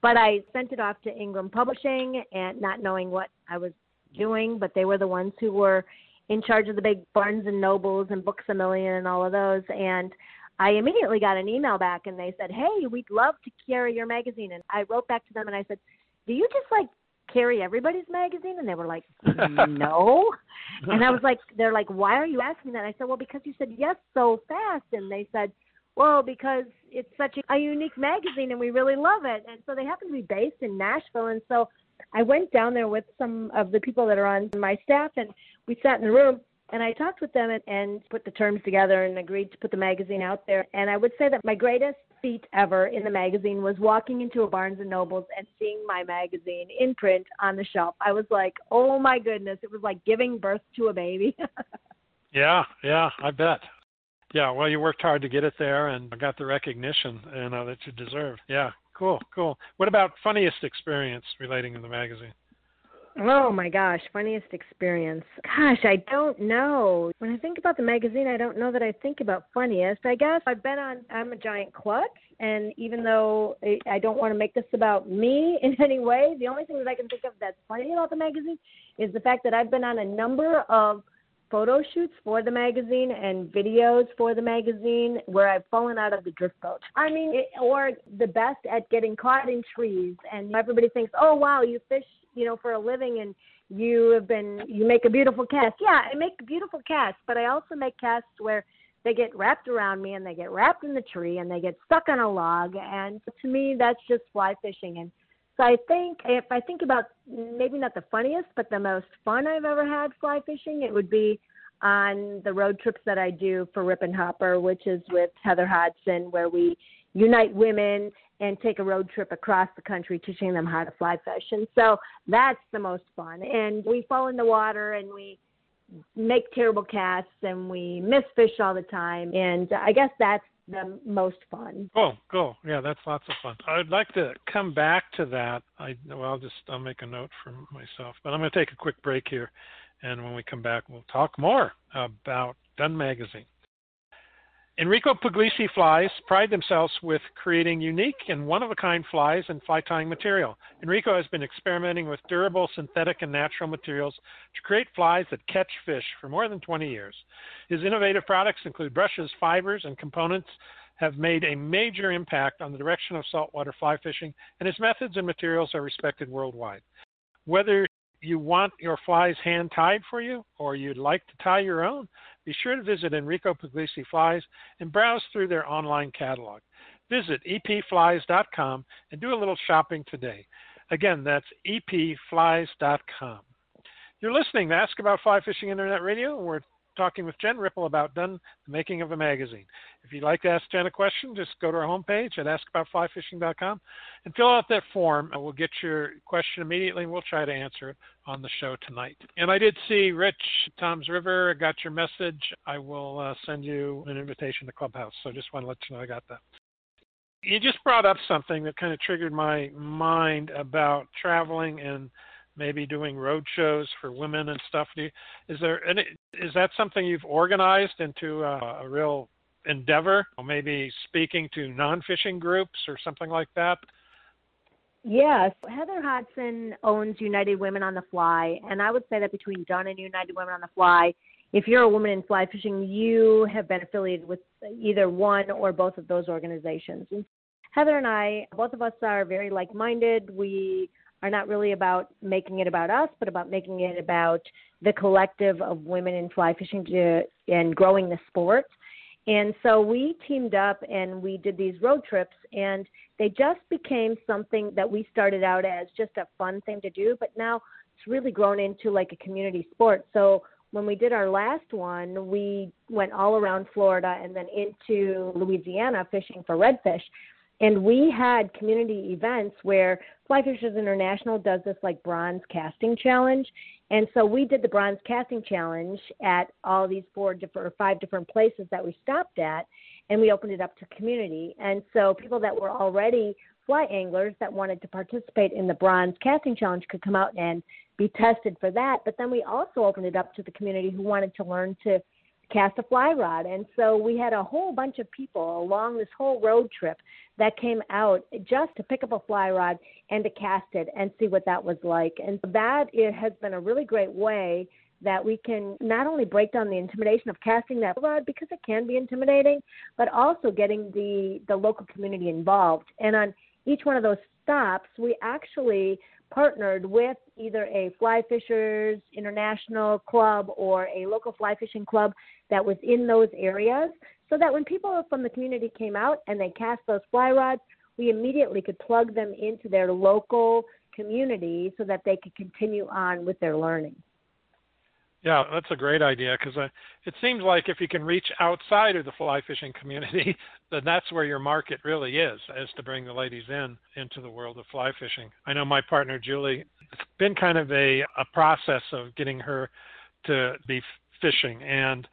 But I sent it off to Ingram Publishing and not knowing what I was doing, but they were the ones who were in charge of the big Barnes and Nobles and Books a Million and all of those. And I immediately got an email back and they said, Hey, we'd love to carry your magazine. And I wrote back to them and I said, Do you just like carry everybody's magazine? And they were like, No. and I was like, They're like, Why are you asking that? I said, Well, because you said yes so fast. And they said, Well, because it's such a, a unique magazine and we really love it. And so they happen to be based in Nashville. And so I went down there with some of the people that are on my staff and we sat in the room and I talked with them and, and put the terms together and agreed to put the magazine out there. And I would say that my greatest feat ever in the magazine was walking into a Barnes and Nobles and seeing my magazine in print on the shelf. I was like, oh my goodness, it was like giving birth to a baby. Yeah, yeah, I bet. Yeah, well, you worked hard to get it there and got the recognition you know that you deserve. Yeah, cool, cool. What about funniest experience relating to the magazine? Oh my gosh, funniest experience. Gosh, I don't know. When I think about the magazine, I don't know that I think about funniest. I guess I've been on I'm a giant klutz and even though I don't want to make this about me in any way, the only thing that I can think of that's funny about the magazine is the fact that I've been on a number of photo shoots for the magazine and videos for the magazine where I've fallen out of the drift boat. I mean, it, or the best at getting caught in trees, and everybody thinks, "Oh wow, you fish, you know, for a living, and you have been you make a beautiful cast." Yeah, I make beautiful casts, but I also make casts where they get wrapped around me and they get wrapped in the tree and they get stuck on a log, and to me, that's just fly fishing and so I think if I think about maybe not the funniest, but the most fun I've ever had fly fishing, it would be on the road trips that I do for Rip and Hopper, which is with Heather Hodson, where we unite women and take a road trip across the country teaching them how to fly fish. And so that's the most fun. And we fall in the water and we make terrible casts and we miss fish all the time. And I guess that's the most fun. Oh, cool. Yeah, that's lots of fun. I'd like to come back to that. I well, I'll just I'll make a note for myself. But I'm going to take a quick break here, and when we come back, we'll talk more about Dun Magazine. Enrico Puglisi flies pride themselves with creating unique and one of a kind flies and fly tying material. Enrico has been experimenting with durable synthetic and natural materials to create flies that catch fish for more than 20 years. His innovative products include brushes, fibers, and components have made a major impact on the direction of saltwater fly fishing, and his methods and materials are respected worldwide. Whether you want your flies hand tied for you or you'd like to tie your own, be sure to visit Enrico Puglisi Flies and browse through their online catalog. Visit epflies.com and do a little shopping today. Again, that's epflies.com. You're listening to Ask About Fly Fishing Internet Radio. We're talking with Jen Ripple about Dun, the making of a magazine. If you'd like to ask Jen a question, just go to our homepage at askaboutflyfishing.com and fill out that form, and we'll get your question immediately, and we'll try to answer it on the show tonight. And I did see Rich Toms River. Got your message. I will uh, send you an invitation to Clubhouse. So just want to let you know I got that. You just brought up something that kind of triggered my mind about traveling and – maybe doing road shows for women and stuff. Do you, is there any, is that something you've organized into a, a real endeavor? Or maybe speaking to non-fishing groups or something like that? Yes, Heather Hodson owns United Women on the Fly, and I would say that between Dun and United Women on the Fly, if you're a woman in fly fishing, you have been affiliated with either one or both of those organizations. And Heather and I, both of us are very like-minded. We are not really about making it about us, but about making it about the collective of women in fly fishing to, and growing the sport. And so we teamed up and we did these road trips, and they just became something that we started out as just a fun thing to do, but now it's really grown into like a community sport. So when we did our last one, we went all around Florida and then into Louisiana fishing for redfish. And we had community events where Fly Fishers International does this like bronze casting challenge. And so we did the bronze casting challenge at all these four different or five different places that we stopped at and we opened it up to community. And so people that were already fly anglers that wanted to participate in the bronze casting challenge could come out and be tested for that. But then we also opened it up to the community who wanted to learn to cast a fly rod. And so we had a whole bunch of people along this whole road trip that came out just to pick up a fly rod and to cast it and see what that was like. And that it has been a really great way that we can not only break down the intimidation of casting that rod because it can be intimidating, but also getting the the local community involved. And on each one of those stops, we actually partnered with either a fly fishers international club or a local fly fishing club that was in those areas so that when people from the community came out and they cast those fly rods we immediately could plug them into their local community so that they could continue on with their learning yeah, that's a great idea because uh, it seems like if you can reach outside of the fly fishing community, then that's where your market really is, is to bring the ladies in into the world of fly fishing. I know my partner Julie. It's been kind of a a process of getting her to be fishing, and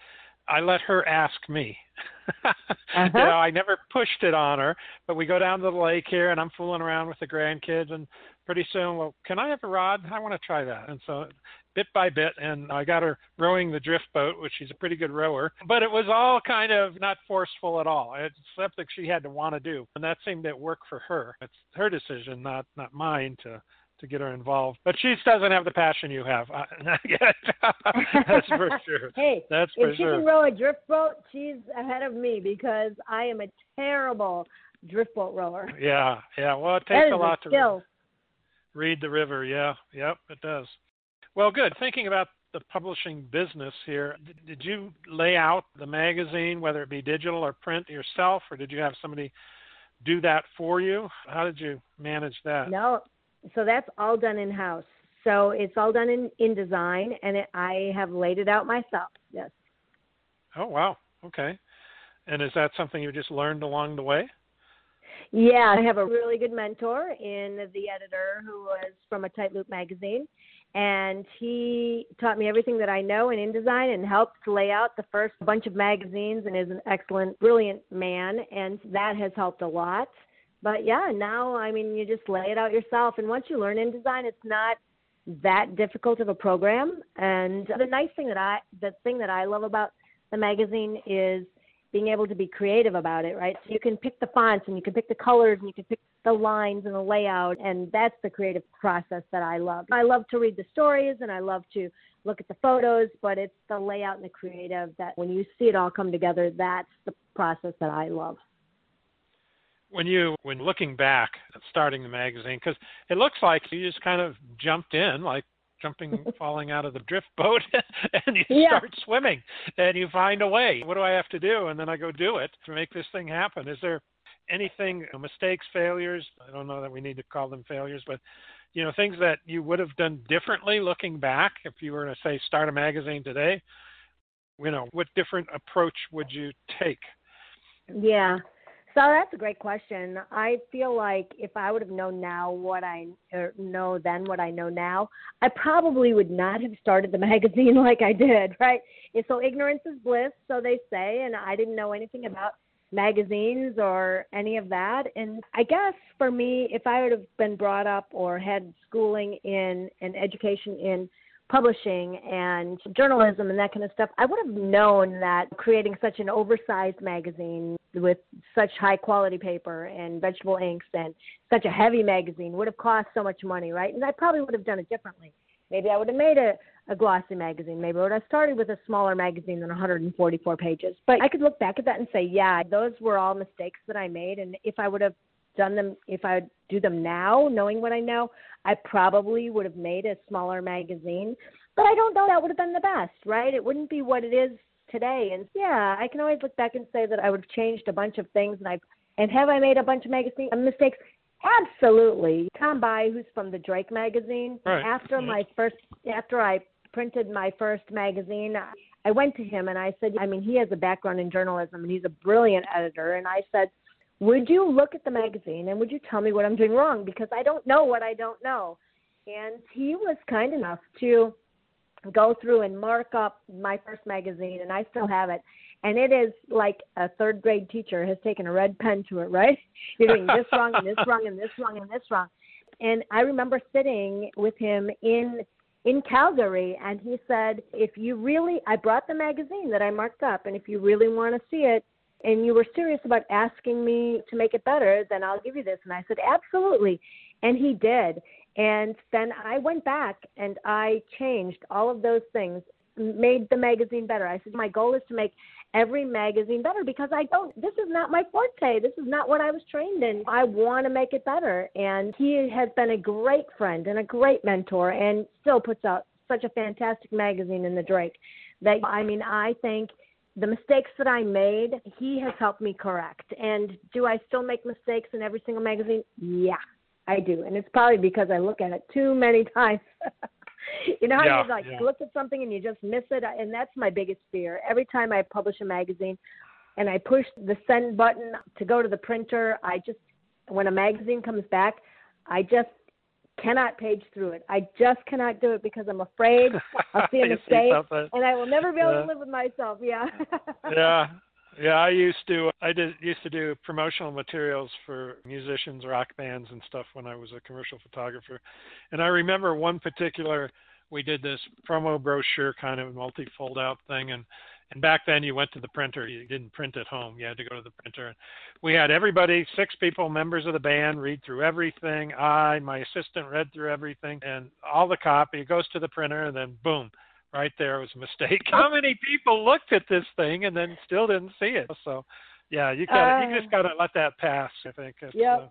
I let her ask me. uh-huh. You know, I never pushed it on her, but we go down to the lake here, and I'm fooling around with the grandkids, and pretty soon, well, can I have a rod? I want to try that. And so bit by bit, and I got her rowing the drift boat, which she's a pretty good rower. But it was all kind of not forceful at all. It's something she had to want to do, and that seemed to work for her. It's her decision, not not mine to to get her involved. But she doesn't have the passion you have. That's for sure. hey, That's for if she sure. can row a drift boat, she's ahead of me because I am a terrible drift boat rower. Yeah, yeah. Well, it takes a lot to skill. read the river. Yeah, yep, it does. Well, good. Thinking about the publishing business here, did, you lay out the magazine, whether it be digital or print, yourself, or did you have somebody do that for you? How did you manage that? No, so that's all done in house. So it's all done in InDesign, and it, I have laid it out myself. Yes. Oh, wow. Okay. And is that something you just learned along the way? Yeah, I have a really good mentor in the editor who was from a Tight Loop magazine, and he taught me everything that I know in InDesign and helped lay out the first bunch of magazines and is an excellent, brilliant man, and that has helped a lot. But yeah, now I mean you just lay it out yourself, and once you learn InDesign, it's not that difficult of a program. And the nice thing that I, the thing that I love about the magazine is being able to be creative about it, right? So you can pick the fonts and you can pick the colors and you can pick the lines and the layout, and that's the creative process that I love. I love to read the stories and I love to look at the photos, but it's the layout and the creative that when you see it all come together, that's the process that I love. When you, when looking back at starting the magazine, because it looks like you just kind of jumped in, like jumping, falling out of the drift boat, and you Yeah. start swimming, and you find a way. What do I have to do? And then I go do it to make this thing happen. Is there anything, mistakes, failures? I don't know that we need to call them failures, but you know, things that you would have done differently looking back if you were to say start a magazine today. You know, what different approach would you take? Yeah. So that's a great question. I feel like if I would have known now what I or know then what I know now, I probably would not have started the magazine like I did, right? And so ignorance is bliss, so they say, and I didn't know anything about magazines or any of that. And I guess for me, if I would have been brought up or had schooling in and education in publishing and journalism and that kind of stuff, I would have known that creating such an oversized magazine with such high quality paper and vegetable inks and such a heavy magazine would have cost so much money, right? And I probably would have done it differently. Maybe I would have made a, a glossy magazine. Maybe I would have started with a smaller magazine than 144 pages. But I could look back at that and say, yeah, those were all mistakes that I made. And if I would have done them, if I do them now, knowing what I know, I probably would have made a smaller magazine. But I don't know that would have been the best, right? It wouldn't be what it is today. And yeah, I can always look back and say that I would have changed a bunch of things. And i've and have I made a bunch of magazine uh, mistakes? Absolutely. Tom Bie, who's from the Drake magazine, Right. after mm-hmm. my first, after I printed my first magazine, I went to him and I said, I mean, he has a background in journalism and he's a brilliant editor. And I said, would you look at the magazine and would you tell me what I'm doing wrong? Because I don't know what I don't know. And he was kind enough to go through and mark up my first magazine, and I still have it. And it is like a third grade teacher has taken a red pen to it, right? You're doing this wrong and this wrong and this wrong and this wrong. And I remember sitting with him in in Calgary, and he said, "If you really, I brought the magazine that I marked up, and if you really want to see it, and you were serious about asking me to make it better, then I'll give you this." And I said, "Absolutely," and he did. And then I went back and I changed all of those things, made the magazine better. I said, my goal is to make every magazine better because I don't, this is not my forte. This is not what I was trained in. I want to make it better. And he has been a great friend and a great mentor and still puts out such a fantastic magazine in the Drake that, I mean, I think the mistakes that I made, he has helped me correct. And do I still make mistakes in every single magazine? Yeah. I do, and it's probably because I look at it too many times. you know how Yeah, you like yeah. look at something and you just miss it, and that's my biggest fear. Every time I publish a magazine, and I push the send button to go to the printer, I just when a magazine comes back, I just cannot page through it. I just cannot do it because I'm afraid I'll see a mistake, and I will never be able Yeah. to live with myself. Yeah. yeah, Yeah, I used to. I did used to do promotional materials for musicians, rock bands, and stuff when I was a commercial photographer. And I remember one particular. We did this promo brochure kind of multi-fold out thing, and and back then you went to the printer. You didn't print at home. You had to go to the printer. We had everybody, six people, members of the band, read through everything. I, my assistant, read through everything, and all the copy. Goes to the printer, and then boom, right there was a mistake. How many people looked at this thing and then still didn't see it? So, yeah, you got uh, you just got to let that pass. I think. Yeah. Uh,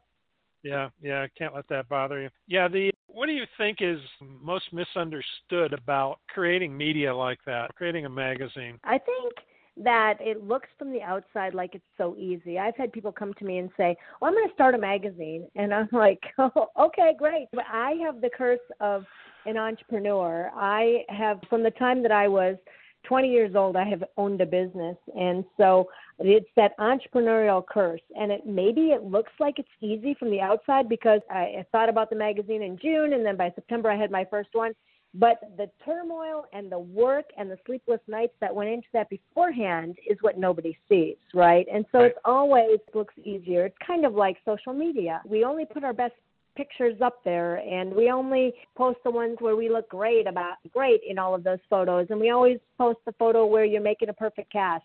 yeah, yeah, can't let that bother you. Yeah, the what do you think is most misunderstood about creating media like that, creating a magazine? I think that it looks from the outside like it's so easy. I've had people come to me and say, "Well, I'm going to start a magazine," and I'm like, "Oh, okay, great." But I have the curse of an entrepreneur. I have, from the time that I was 20 years old, I have owned a business, and so it's that entrepreneurial curse. And it maybe it looks like it's easy from the outside because I, I thought about the magazine in June, and then by September I had my first one. But the turmoil and the work and the sleepless nights that went into that beforehand is what nobody sees, right? And so right. it's always looks easier. It's kind of like social media. We only put our best pictures up there and we only post the ones where we look great about great in all of those photos and we always post the photo where you're making a perfect cast.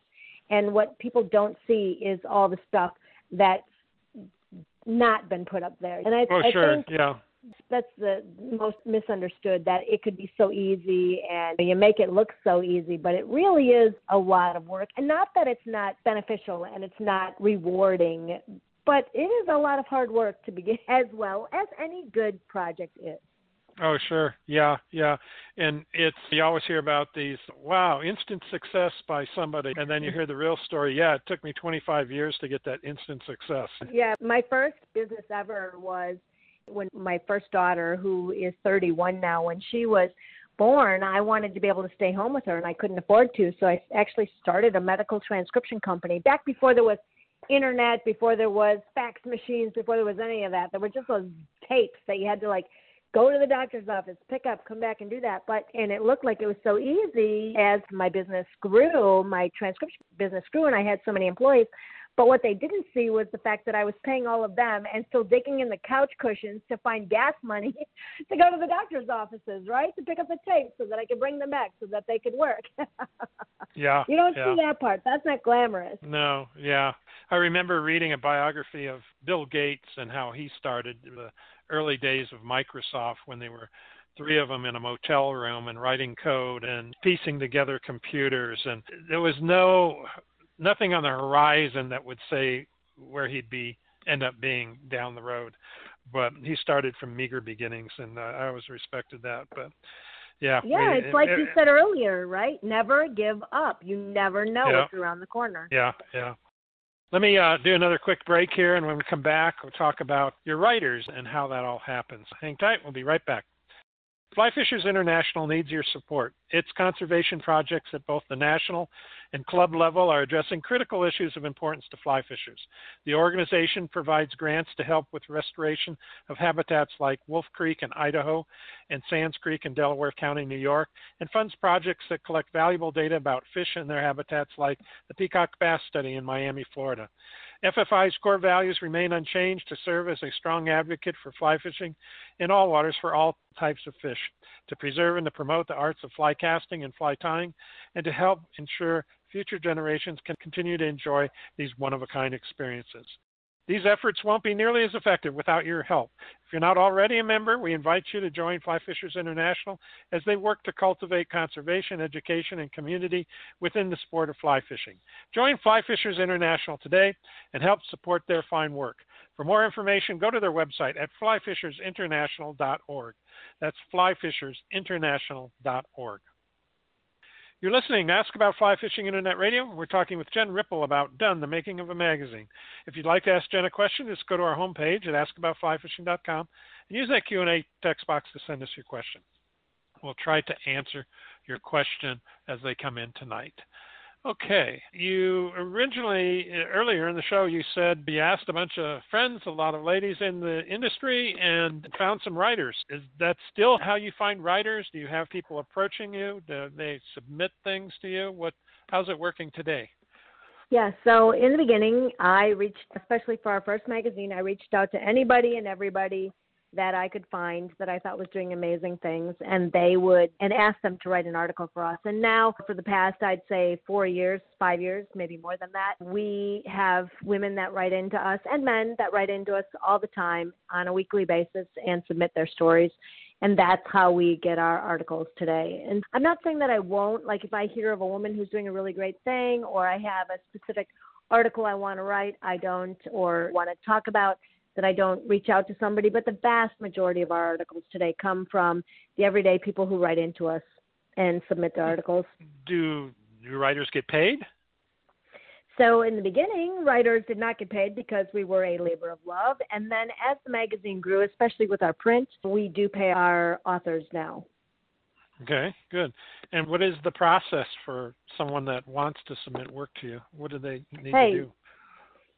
And what people don't see is all the stuff that's not been put up there. And i, oh, I sure. think yeah. that's the most misunderstood that it could be so easy and you make it look so easy but it really is a lot of work. And not that it's not beneficial and it's not rewarding but it is a lot of hard work to begin as well as any good project is. Oh, sure. Yeah, yeah. And it's, you always hear about these, wow, instant success by somebody. And then you mm-hmm. hear the real story. Yeah, it took me 25 years to get that instant success. Yeah, my first business ever was when my first daughter, who is 31 now, when she was born, I wanted to be able to stay home with her and I couldn't afford to. So I actually started a medical transcription company back before there was internet, before there was fax machines, before there was any of that. There were just those tapes that you had to like go to the doctor's office, pick up, come back and do that. But and it looked like it was so easy as my business grew, my transcription business grew and I had so many employees. But what they didn't see was the fact that I was paying all of them and still digging in the couch cushions to find gas money to go to the doctor's offices, right? To pick up the tapes so that I could bring them back so that they could work. yeah. You don't yeah. see that part. That's not glamorous. No, yeah. I remember reading a biography of Bill Gates and how he started the early days of Microsoft when they were three of them in a motel room and writing code and piecing together computers and there was no nothing on the horizon that would say where he'd be end up being down the road. But he started from meager beginnings, and uh, I always respected that. But yeah, yeah, it's like it, you said earlier, right? Never give up. You never know yeah. what's around the corner. Yeah, yeah. Let me uh, do another quick break here, and when we come back, we'll talk about your writers and how that all happens. Hang tight. We'll be right back. Fly Fishers International needs your support. Its conservation projects at both the national and club level are addressing critical issues of importance to fly fishers. The organization provides grants to help with restoration of habitats like Wolf Creek in Idaho and Sands Creek in Delaware County, New York, and funds projects that collect valuable data about fish and their habitats like the Peacock Bass Study in Miami, Florida. FFI's core values remain unchanged to serve as a strong advocate for fly fishing in all waters for all types of fish, to preserve and to promote the arts of fly casting and fly tying, and to help ensure future generations can continue to enjoy these one of a kind experiences. These efforts won't be nearly as effective without your help. If you're not already a member, we invite you to join Fly Fishers International as they work to cultivate conservation, education, and community within the sport of fly fishing. Join Fly Fishers International today and help support their fine work. For more information, go to their website at flyfishersinternational.org. That's flyfishersinternational.org. You're listening to Ask About Fly Fishing Internet Radio. We're talking with Jen Ripple about Dun, the Making of a Magazine. If you'd like to ask Jen a question, just go to our homepage at askaboutflyfishing.com and use that Q&A text box to send us your question. We'll try to answer your question as they come in tonight. Okay. You originally, earlier in the show, you said you asked a bunch of friends, a lot of ladies in the industry, and found some writers. Is that still how you find writers? Do you have people approaching you? Do they submit things to you? What? How's it working today? Yeah, so in the beginning, I reached, especially for our first magazine, I reached out to anybody and everybody that I could find that I thought was doing amazing things, and they would and ask them to write an article for us. And now, for the past, I'd say four years, five years, maybe more than that, we have women that write into us and men that write into us all the time on a weekly basis and submit their stories. And that's how we get our articles today. And I'm not saying that I won't, like if I hear of a woman who's doing a really great thing or I have a specific article I want to write, I don't, or want to talk about, that I don't reach out to somebody, but the vast majority of our articles today come from the everyday people who write into us and submit their mm-hmm. articles. Do your writers get paid? So in the beginning, writers did not get paid because we were a labor of love. And then as the magazine grew, especially with our print, we do pay our authors now. Okay, good. And what is the process for someone that wants to submit work to you? What do they need hey, to do?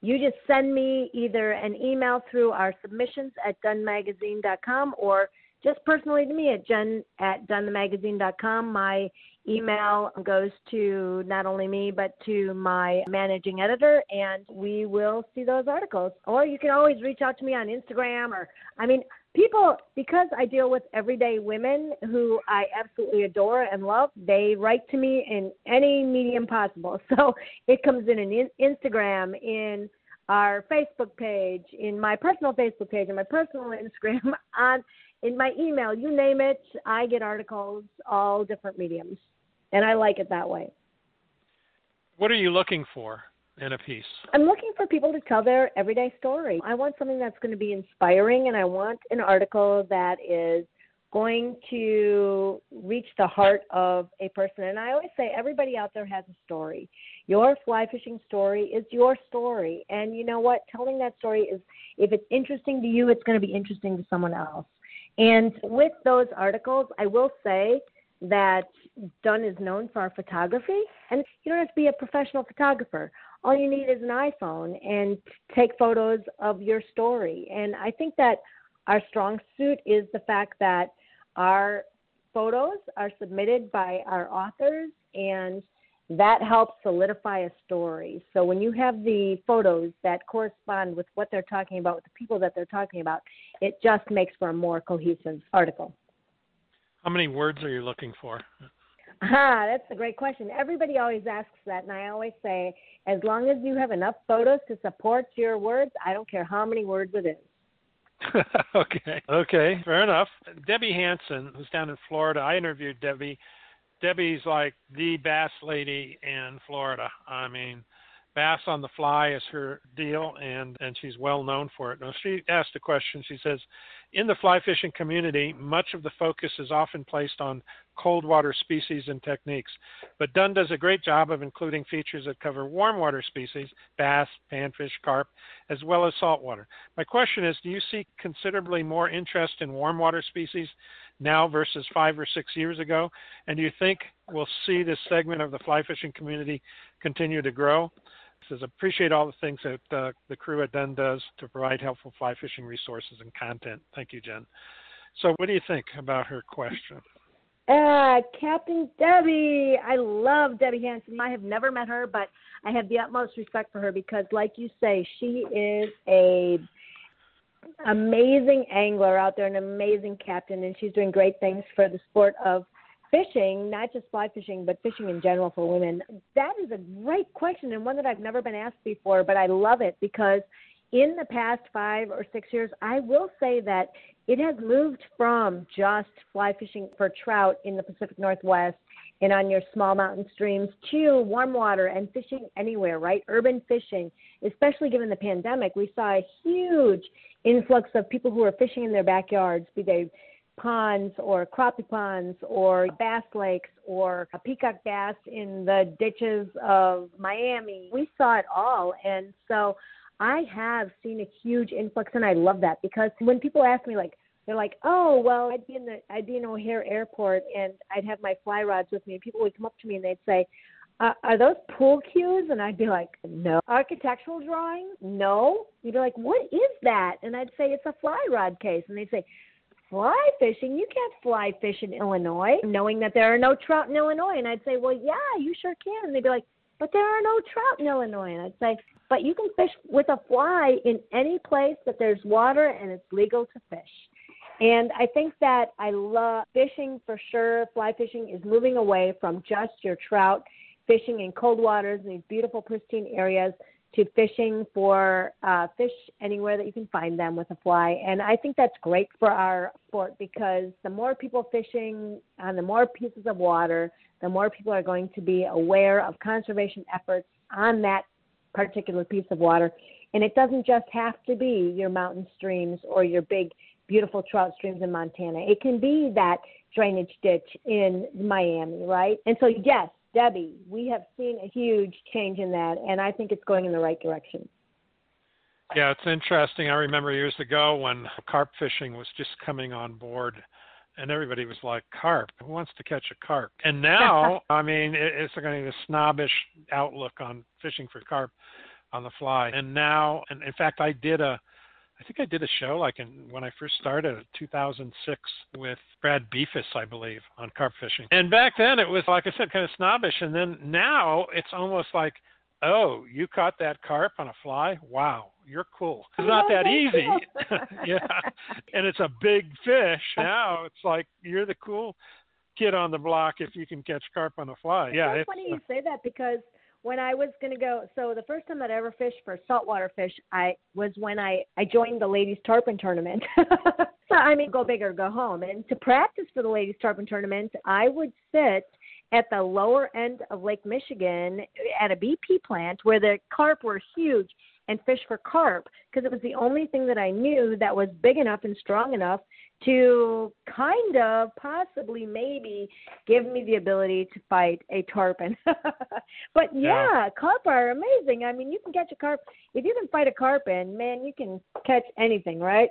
You just send me either an email through our submissions at dunmagazine.com or just personally to me at jen at dunmagazine.com. My email goes to not only me but to my managing editor, and we will see those articles. Or you can always reach out to me on Instagram or, I mean, people because I deal with everyday women who I absolutely adore and love, they write to me in any medium possible. So it comes in an Instagram, in our Facebook page, in my personal Facebook page, in my personal Instagram, on in my email, you name it, I get articles, all different mediums. And I like it that way. What are you looking for? In a piece? I'm looking for people to tell their everyday story. I want something that's going to be inspiring, and I want an article that is going to reach the heart of a person. And I always say everybody out there has a story. Your fly fishing story is your story. And you know what? Telling that story is, if it's interesting to you, it's going to be interesting to someone else. And with those articles, I will say that Dun is known for our photography. And you don't have to be a professional photographer all you need is an iPhone and take photos of your story. And I think that our strong suit is the fact that our photos are submitted by our authors and that helps solidify a story. So when you have the photos that correspond with what they're talking about, with the people that they're talking about, it just makes for a more cohesive article. How many words are you looking for? Ah, that's a great question. Everybody always asks that, and I always say, as long as you have enough photos to support your words, I don't care how many words it is. okay. Okay. Fair enough. Debbie Hanson, who's down in Florida, I interviewed Debbie. Debbie's like the bass lady in Florida. I mean, bass on the fly is her deal, and and she's well known for it. Now she asked a question. She says, in the fly fishing community, much of the focus is often placed on cold water species and techniques, but Dun does a great job of including features that cover warm water species, bass, panfish, carp, as well as saltwater. My question is, do you see considerably more interest in warm water species now versus five or six years ago? And do you think we'll see this segment of the fly fishing community continue to grow? Says, appreciate all the things that uh, the crew at Dun does to provide helpful fly fishing resources and content. Thank you, Jen. So, what do you think about her question? Uh, Captain Debbie. I love Debbie Hanson. I have never met her, but I have the utmost respect for her because, like you say, she is a amazing angler out there, an amazing captain, and she's doing great things for the sport of fishing, not just fly fishing, but fishing in general for women? That is a great question and one that I've never been asked before, but I love it because in the past five or six years, I will say that it has moved from just fly fishing for trout in the Pacific Northwest and on your small mountain streams to warm water and fishing anywhere, right? Urban fishing, especially given the pandemic, we saw a huge influx of people who are fishing in their backyards, be they ponds or crappie ponds or bass lakes or a peacock bass in the ditches of Miami. We saw it all. And so I have seen a huge influx and I love that because when people ask me like they're like, "Oh, well, I'd be in the I'd be in O'Hare Airport and I'd have my fly rods with me." And people would come up to me and they'd say, uh, "Are those pool cues?" And I'd be like, "No." Architectural drawing? No. You'd be like, "What is that?" And I'd say, "It's a fly rod case." And they'd say, fly fishing. You can't fly fish in Illinois, knowing that there are no trout in Illinois. And I'd say, well, yeah, you sure can. And they'd be like, but there are no trout in Illinois. And I'd say, but you can fish with a fly in any place that there's water and it's legal to fish. And I think that I love fishing for sure. Fly fishing is moving away from just your trout fishing in cold waters in these beautiful, pristine areas to fishing for uh, fish anywhere that you can find them with a fly. And I think that's great for our sport because the more people fishing on the more pieces of water, the more people are going to be aware of conservation efforts on that particular piece of water. And it doesn't just have to be your mountain streams or your big, beautiful trout streams in Montana. It can be that drainage ditch in Miami, right? And so, yes, Debbie, we have seen a huge change in that, and I think it's going in the right direction. Yeah, it's interesting. I remember years ago when carp fishing was just coming on board, and everybody was like, "Carp? Who wants to catch a carp?" And now, I mean, it's kind of a snobbish outlook on fishing for carp on the fly. And now, and in fact, I did a I think I did a show like in when I first started in 2006 with Brad Befus, I believe, on carp fishing. And back then it was like I said, kind of snobbish, and then now it's almost like, oh, you caught that carp on a fly? Wow, you're cool. It's not that oh, easy. yeah, and it's a big fish. Now it's like you're the cool kid on the block if you can catch carp on a fly. Yeah, it's funny you say that because when I was going to go, so the first time that I ever fished for saltwater fish, I was when I I joined the ladies tarpon tournament. so I mean, go big or go home. And to practice for the ladies tarpon tournament, I would sit at the lower end of Lake Michigan at a BP plant where the carp were huge and fish for carp because it was the only thing that I knew that was big enough and strong enough to kind of possibly maybe give me the ability to fight a tarpon. but yeah, yeah, carp are amazing. I mean, you can catch a carp if you can fight a carpon, man, you can catch anything, right?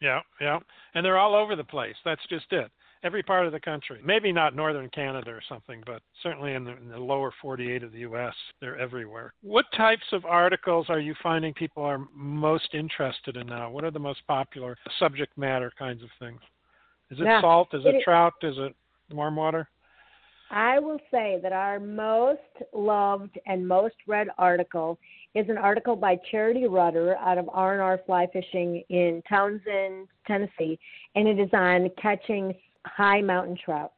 Yeah, yeah. And they're all over the place. That's just it every part of the country. Maybe not northern Canada or something, but certainly in the, in the, lower 48 of the U.S., they're everywhere. What types of articles are you finding people are most interested in now? What are the most popular subject matter kinds of things? Is it salt? Is it, it trout? Is it warm water? I will say that our most loved and most read article is an article by Charity Rutter out of R&R Fly Fishing in Townsend, Tennessee, and it is on catching high mountain trout.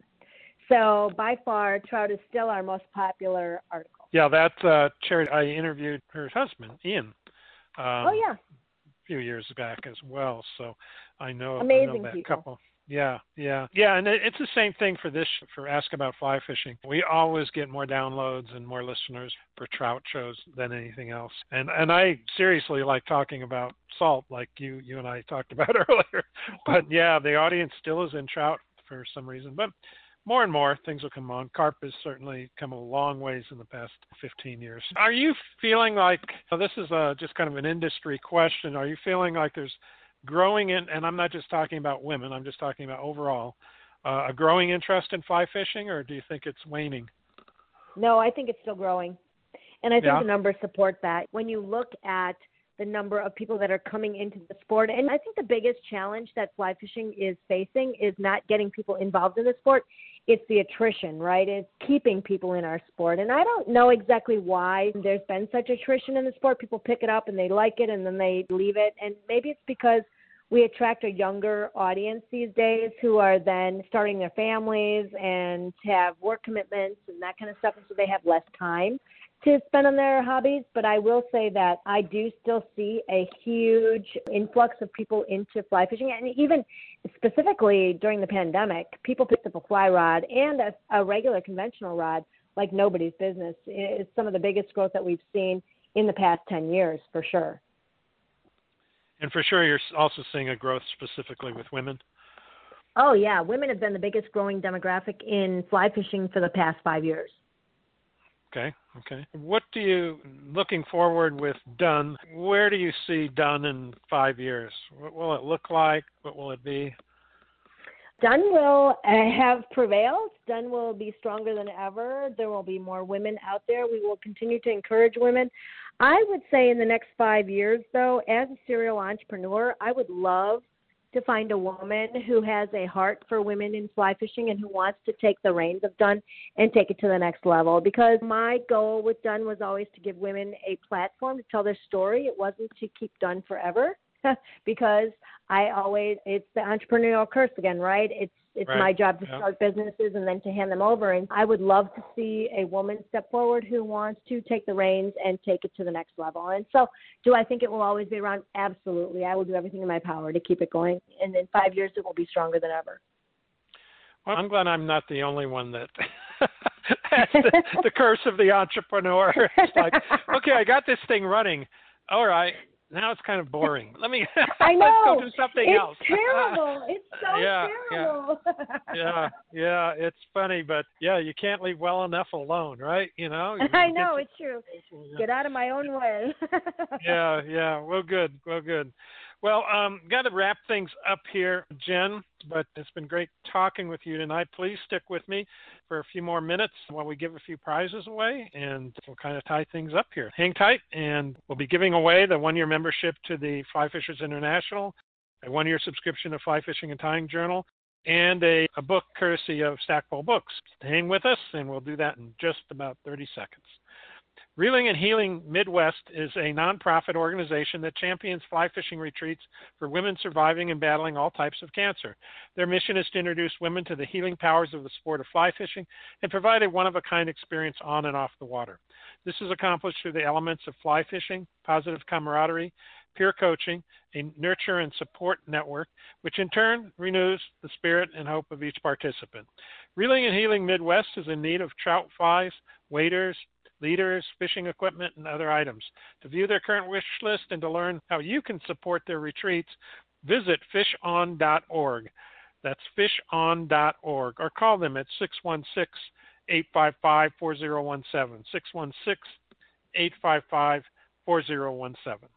So by far, trout is still our most popular article. Yeah, that uh, Cherry. I interviewed her husband, Ian. Um, oh yeah. A few years back as well, so I know, Amazing I know that people. couple. Yeah, yeah, yeah, and it's the same thing for this for Ask About Fly Fishing. We always get more downloads and more listeners for trout shows than anything else. And and I seriously like talking about salt, like you you and I talked about earlier. But yeah, the audience still is in trout for some reason. But more and more things will come on. Carp has certainly come a long ways in the past 15 years. Are you feeling like well, this is a, just kind of an industry question? Are you feeling like there's growing in, and I'm not just talking about women, I'm just talking about overall, uh, a growing interest in fly fishing, or do you think it's waning? No, I think it's still growing. And I think yeah. the numbers support that. When you look at the number of people that are coming into the sport. And I think the biggest challenge that fly fishing is facing is not getting people involved in the sport. It's the attrition, right? It's keeping people in our sport. And I don't know exactly why there's been such attrition in the sport. People pick it up and they like it and then they leave it. And maybe it's because we attract a younger audience these days who are then starting their families and have work commitments and that kind of stuff. And so they have less time to spend on their hobbies, but I will say that I do still see a huge influx of people into fly fishing. And even specifically during the pandemic, people picked up a fly rod and a, a regular conventional rod like nobody's business. It's some of the biggest growth that we've seen in the past 10 years, for sure. And for sure, you're also seeing a growth specifically with women. Oh, yeah. Women have been the biggest growing demographic in fly fishing for the past five years. Okay, okay. What do you, looking forward with Dun, where do you see Dun in five years? What will it look like? What will it be? Dun will uh, have prevailed. Dun will be stronger than ever. There will be more women out there. We will continue to encourage women. I would say in the next five years, though, as a serial entrepreneur, I would love to find a woman who has a heart for women in fly fishing and who wants to take the reins of Dun and take it to the next level. Because my goal with Dun was always to give women a platform to tell their story. It wasn't to keep Dun forever. because I always it's the entrepreneurial curse again, right? It's it's right. my job to yeah. start businesses and then to hand them over. And I would love to see a woman step forward who wants to take the reins and take it to the next level. And so, do I think it will always be around? Absolutely. I will do everything in my power to keep it going. And in five years, it will be stronger than ever. Well, I'm glad I'm not the only one that has the, the curse of the entrepreneur. It's like, okay, I got this thing running. All right, now it's kind of boring. Let me I let's know. go do something it's else. terrible. It's so Yeah, terrible. yeah, yeah, yeah, it's funny, but yeah, you can't leave well enough alone, right? You know. You I know it's true. Get out of my own way. yeah, yeah. Well, good. Well, good. Well, um, got to wrap things up here, Jen. But it's been great talking with you tonight. Please stick with me for a few more minutes while we give a few prizes away, and we'll kind of tie things up here. Hang tight, and we'll be giving away the one-year membership to the Fly Fishers International, a one-year subscription to Fly Fishing and Tying Journal, and a, a book courtesy of Stackpole Books. Hang with us, and we'll do that in just about 30 seconds. Reeling and Healing Midwest is a nonprofit organization that champions fly fishing retreats for women surviving and battling all types of cancer. Their mission is to introduce women to the healing powers of the sport of fly fishing and provide a one of a kind experience on and off the water. This is accomplished through the elements of fly fishing, positive camaraderie, peer coaching, a nurture and support network, which in turn renews the spirit and hope of each participant. Reeling and Healing Midwest is in need of trout flies, waders, leaders, fishing equipment, and other items. To view their current wish list and to learn how you can support their retreats, visit fishon.org. That's fishon.org or call them at 616 855 4017. 616 855 4017.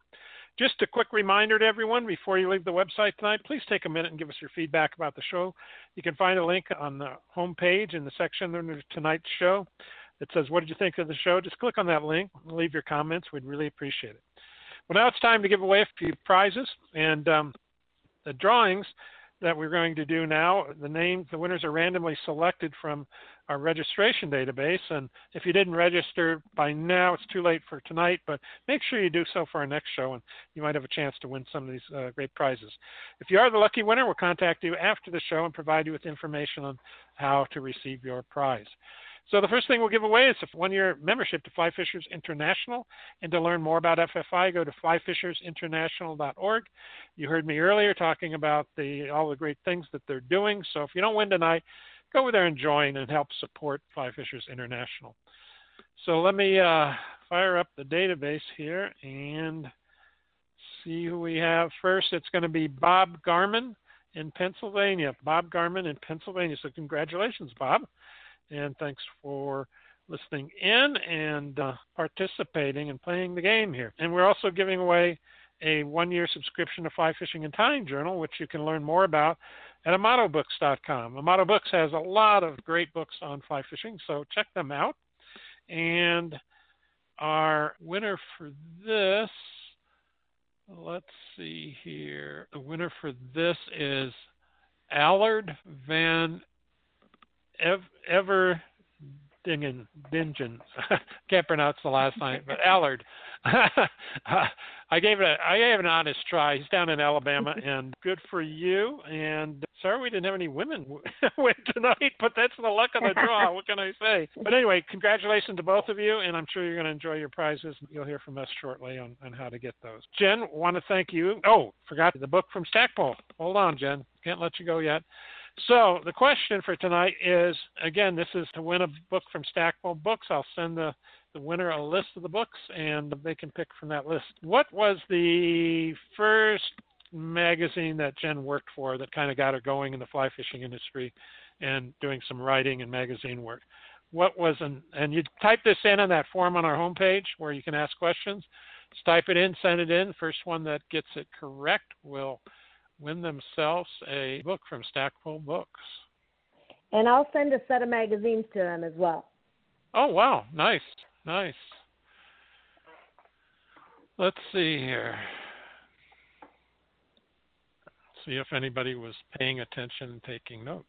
Just a quick reminder to everyone before you leave the website tonight, please take a minute and give us your feedback about the show. You can find a link on the home page in the section under tonight's show that says, What did you think of the show? Just click on that link and leave your comments. We'd really appreciate it. Well, now it's time to give away a few prizes. And um, the drawings that we're going to do now, the names, the winners are randomly selected from our registration database. And if you didn't register by now, it's too late for tonight, but make sure you do so for our next show, and you might have a chance to win some of these uh, great prizes. If you are the lucky winner, we'll contact you after the show and provide you with information on how to receive your prize. So the first thing we'll give away is a one-year membership to Fly Fishers International. And to learn more about FFI, go to flyfishersinternational.org. You heard me earlier talking about the all the great things that they're doing. So if you don't win tonight, go over there and join and help support Fly Fishers International. So let me uh, fire up the database here and see who we have first. It's going to be Bob Garman in Pennsylvania. Bob Garman in Pennsylvania. So congratulations, Bob and thanks for listening in and uh, participating and playing the game here. And we're also giving away a one year subscription to Fly Fishing and Tying Journal, which you can learn more about at AmatoBooks.com. Amato Books has a lot of great books on fly fishing, so check them out. And our winner for this, let's see here. The winner for this is Allard Van Ev, Ever Dingen, Dingen. Can't pronounce the last name, but Allard. I gave it. A, I gave an honest try. He's down in Alabama, and good for you. And sorry we didn't have any women win tonight, but that's the luck of the draw. what can I say? But anyway, congratulations to both of you, and I'm sure you're going to enjoy your prizes. You'll hear from us shortly on, on how to get those. Jen, want to thank you. Oh, forgot the book from Stackpole. Hold on, Jen. Can't let you go yet. So the question for tonight is again, this is to win a book from Stackpole Books. I'll send the, the winner a list of the books and they can pick from that list. What was the first magazine that Jen worked for that kind of got her going in the fly fishing industry and doing some writing and magazine work? What was an and you type this in on that form on our homepage where you can ask questions. Just type it in, send it in. First one that gets it correct will win themselves a book from Stackpole Books. And I'll send a set of magazines to them as well. Oh, wow. Nice. Nice. Let's see here. see if anybody was paying attention and taking notes.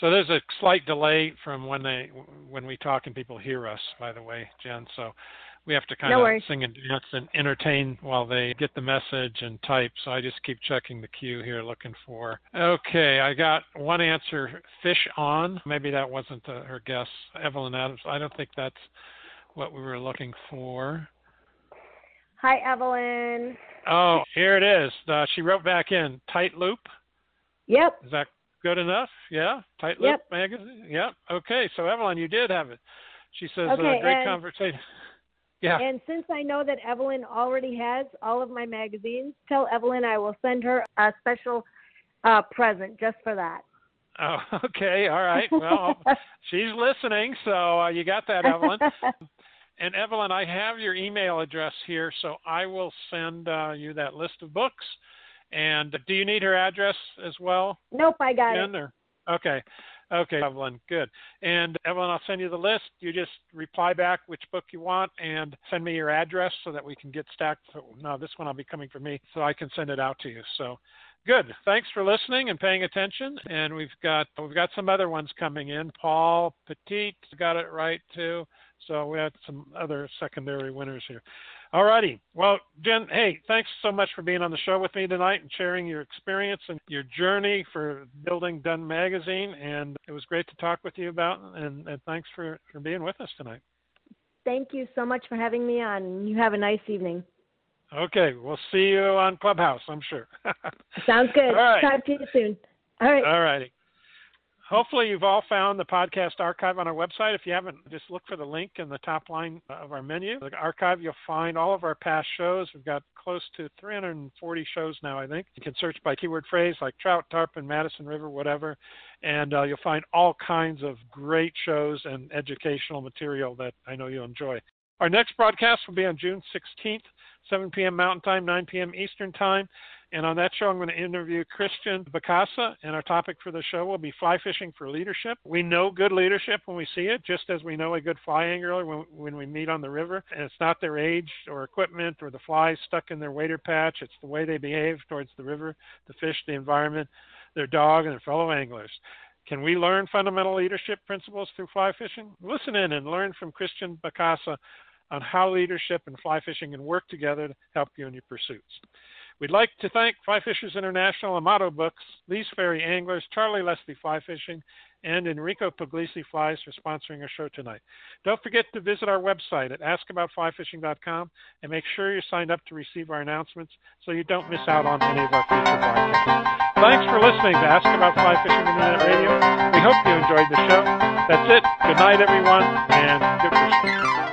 So there's a slight delay from when they when we talk and people hear us. By the way, Jen. So we have to kind no of worries. sing and dance and entertain while they get the message and type. So I just keep checking the queue here, looking for. Okay, I got one answer. Fish on. Maybe that wasn't uh, her guess. Evelyn Adams. I don't think that's what we were looking for. Hi, Evelyn. Oh, here it is. Uh, she wrote back in tight loop. Yep. Is that good enough? Yeah, tight loop Yep. magazine. Yep. Okay, so Evelyn, you did have it. She says uh, Okay, great and- conversation. Yeah. And since I know that Evelyn already has all of my magazines, tell Evelyn I will send her a special uh, present just for that. Oh, okay. All right. Well, she's listening, so uh, you got that, Evelyn. and Evelyn, I have your email address here, so I will send uh, you that list of books. And do you need her address as well? nope, I got Jen, it. or- okay. Okay, Evelyn, good. And Evelyn, I'll send you the list. You just reply back which book you want and send me your address so that we can get stacked. So, no, this one will be coming from me, so I can send it out to you. So, good. Thanks for listening and paying attention. And we've got we've got some other ones coming in. Paul Petit got it right too. So we had some other secondary winners here. All righty. Well, Jen, hey, thanks so much for being on the show with me tonight and sharing your experience and your journey for building Dun Magazine. And it was great to talk with you about. And, and thanks for, for being with us tonight. Thank you so much for having me on. You have a nice evening. Okay, we'll see you on Clubhouse, I'm sure. Sounds good. All right. Talk to you soon. All right. All righty. Hopefully, you've all found the podcast archive on our website. If you haven't, just look for the link in the top line of our menu. The archive, you'll find all of our past shows. We've got close to 340 shows now, I think. You can search by keyword phrase like trout, tarpon, Madison River, whatever, and uh, you'll find all kinds of great shows and educational material that I know you'll enjoy. Our next broadcast will be on June 16th, 7 p.m. Mountain Time, 9 p.m. Eastern Time. And on that show, I'm going to interview Christian Bacasa, and our topic for the show will be fly fishing for leadership. We know good leadership when we see it, just as we know a good fly angler when, when we meet on the river. And it's not their age or equipment or the flies stuck in their wader patch, it's the way they behave towards the river, the fish, the environment, their dog, and their fellow anglers. Can we learn fundamental leadership principles through fly fishing? Listen in and learn from Christian Bacasa on how leadership and fly fishing can work together to help you in your pursuits. We'd like to thank Fly Fishers International, Amato Books, Lee's Ferry Anglers, Charlie Leslie Fly Fishing, and Enrico Puglisi Flies for sponsoring our show tonight. Don't forget to visit our website at askaboutflyfishing.com and make sure you're signed up to receive our announcements so you don't miss out on any of our future broadcasts. Thanks for listening to Ask About Fly Fishing Internet Radio. We hope you enjoyed the show. That's it. Good night, everyone, and good fishing.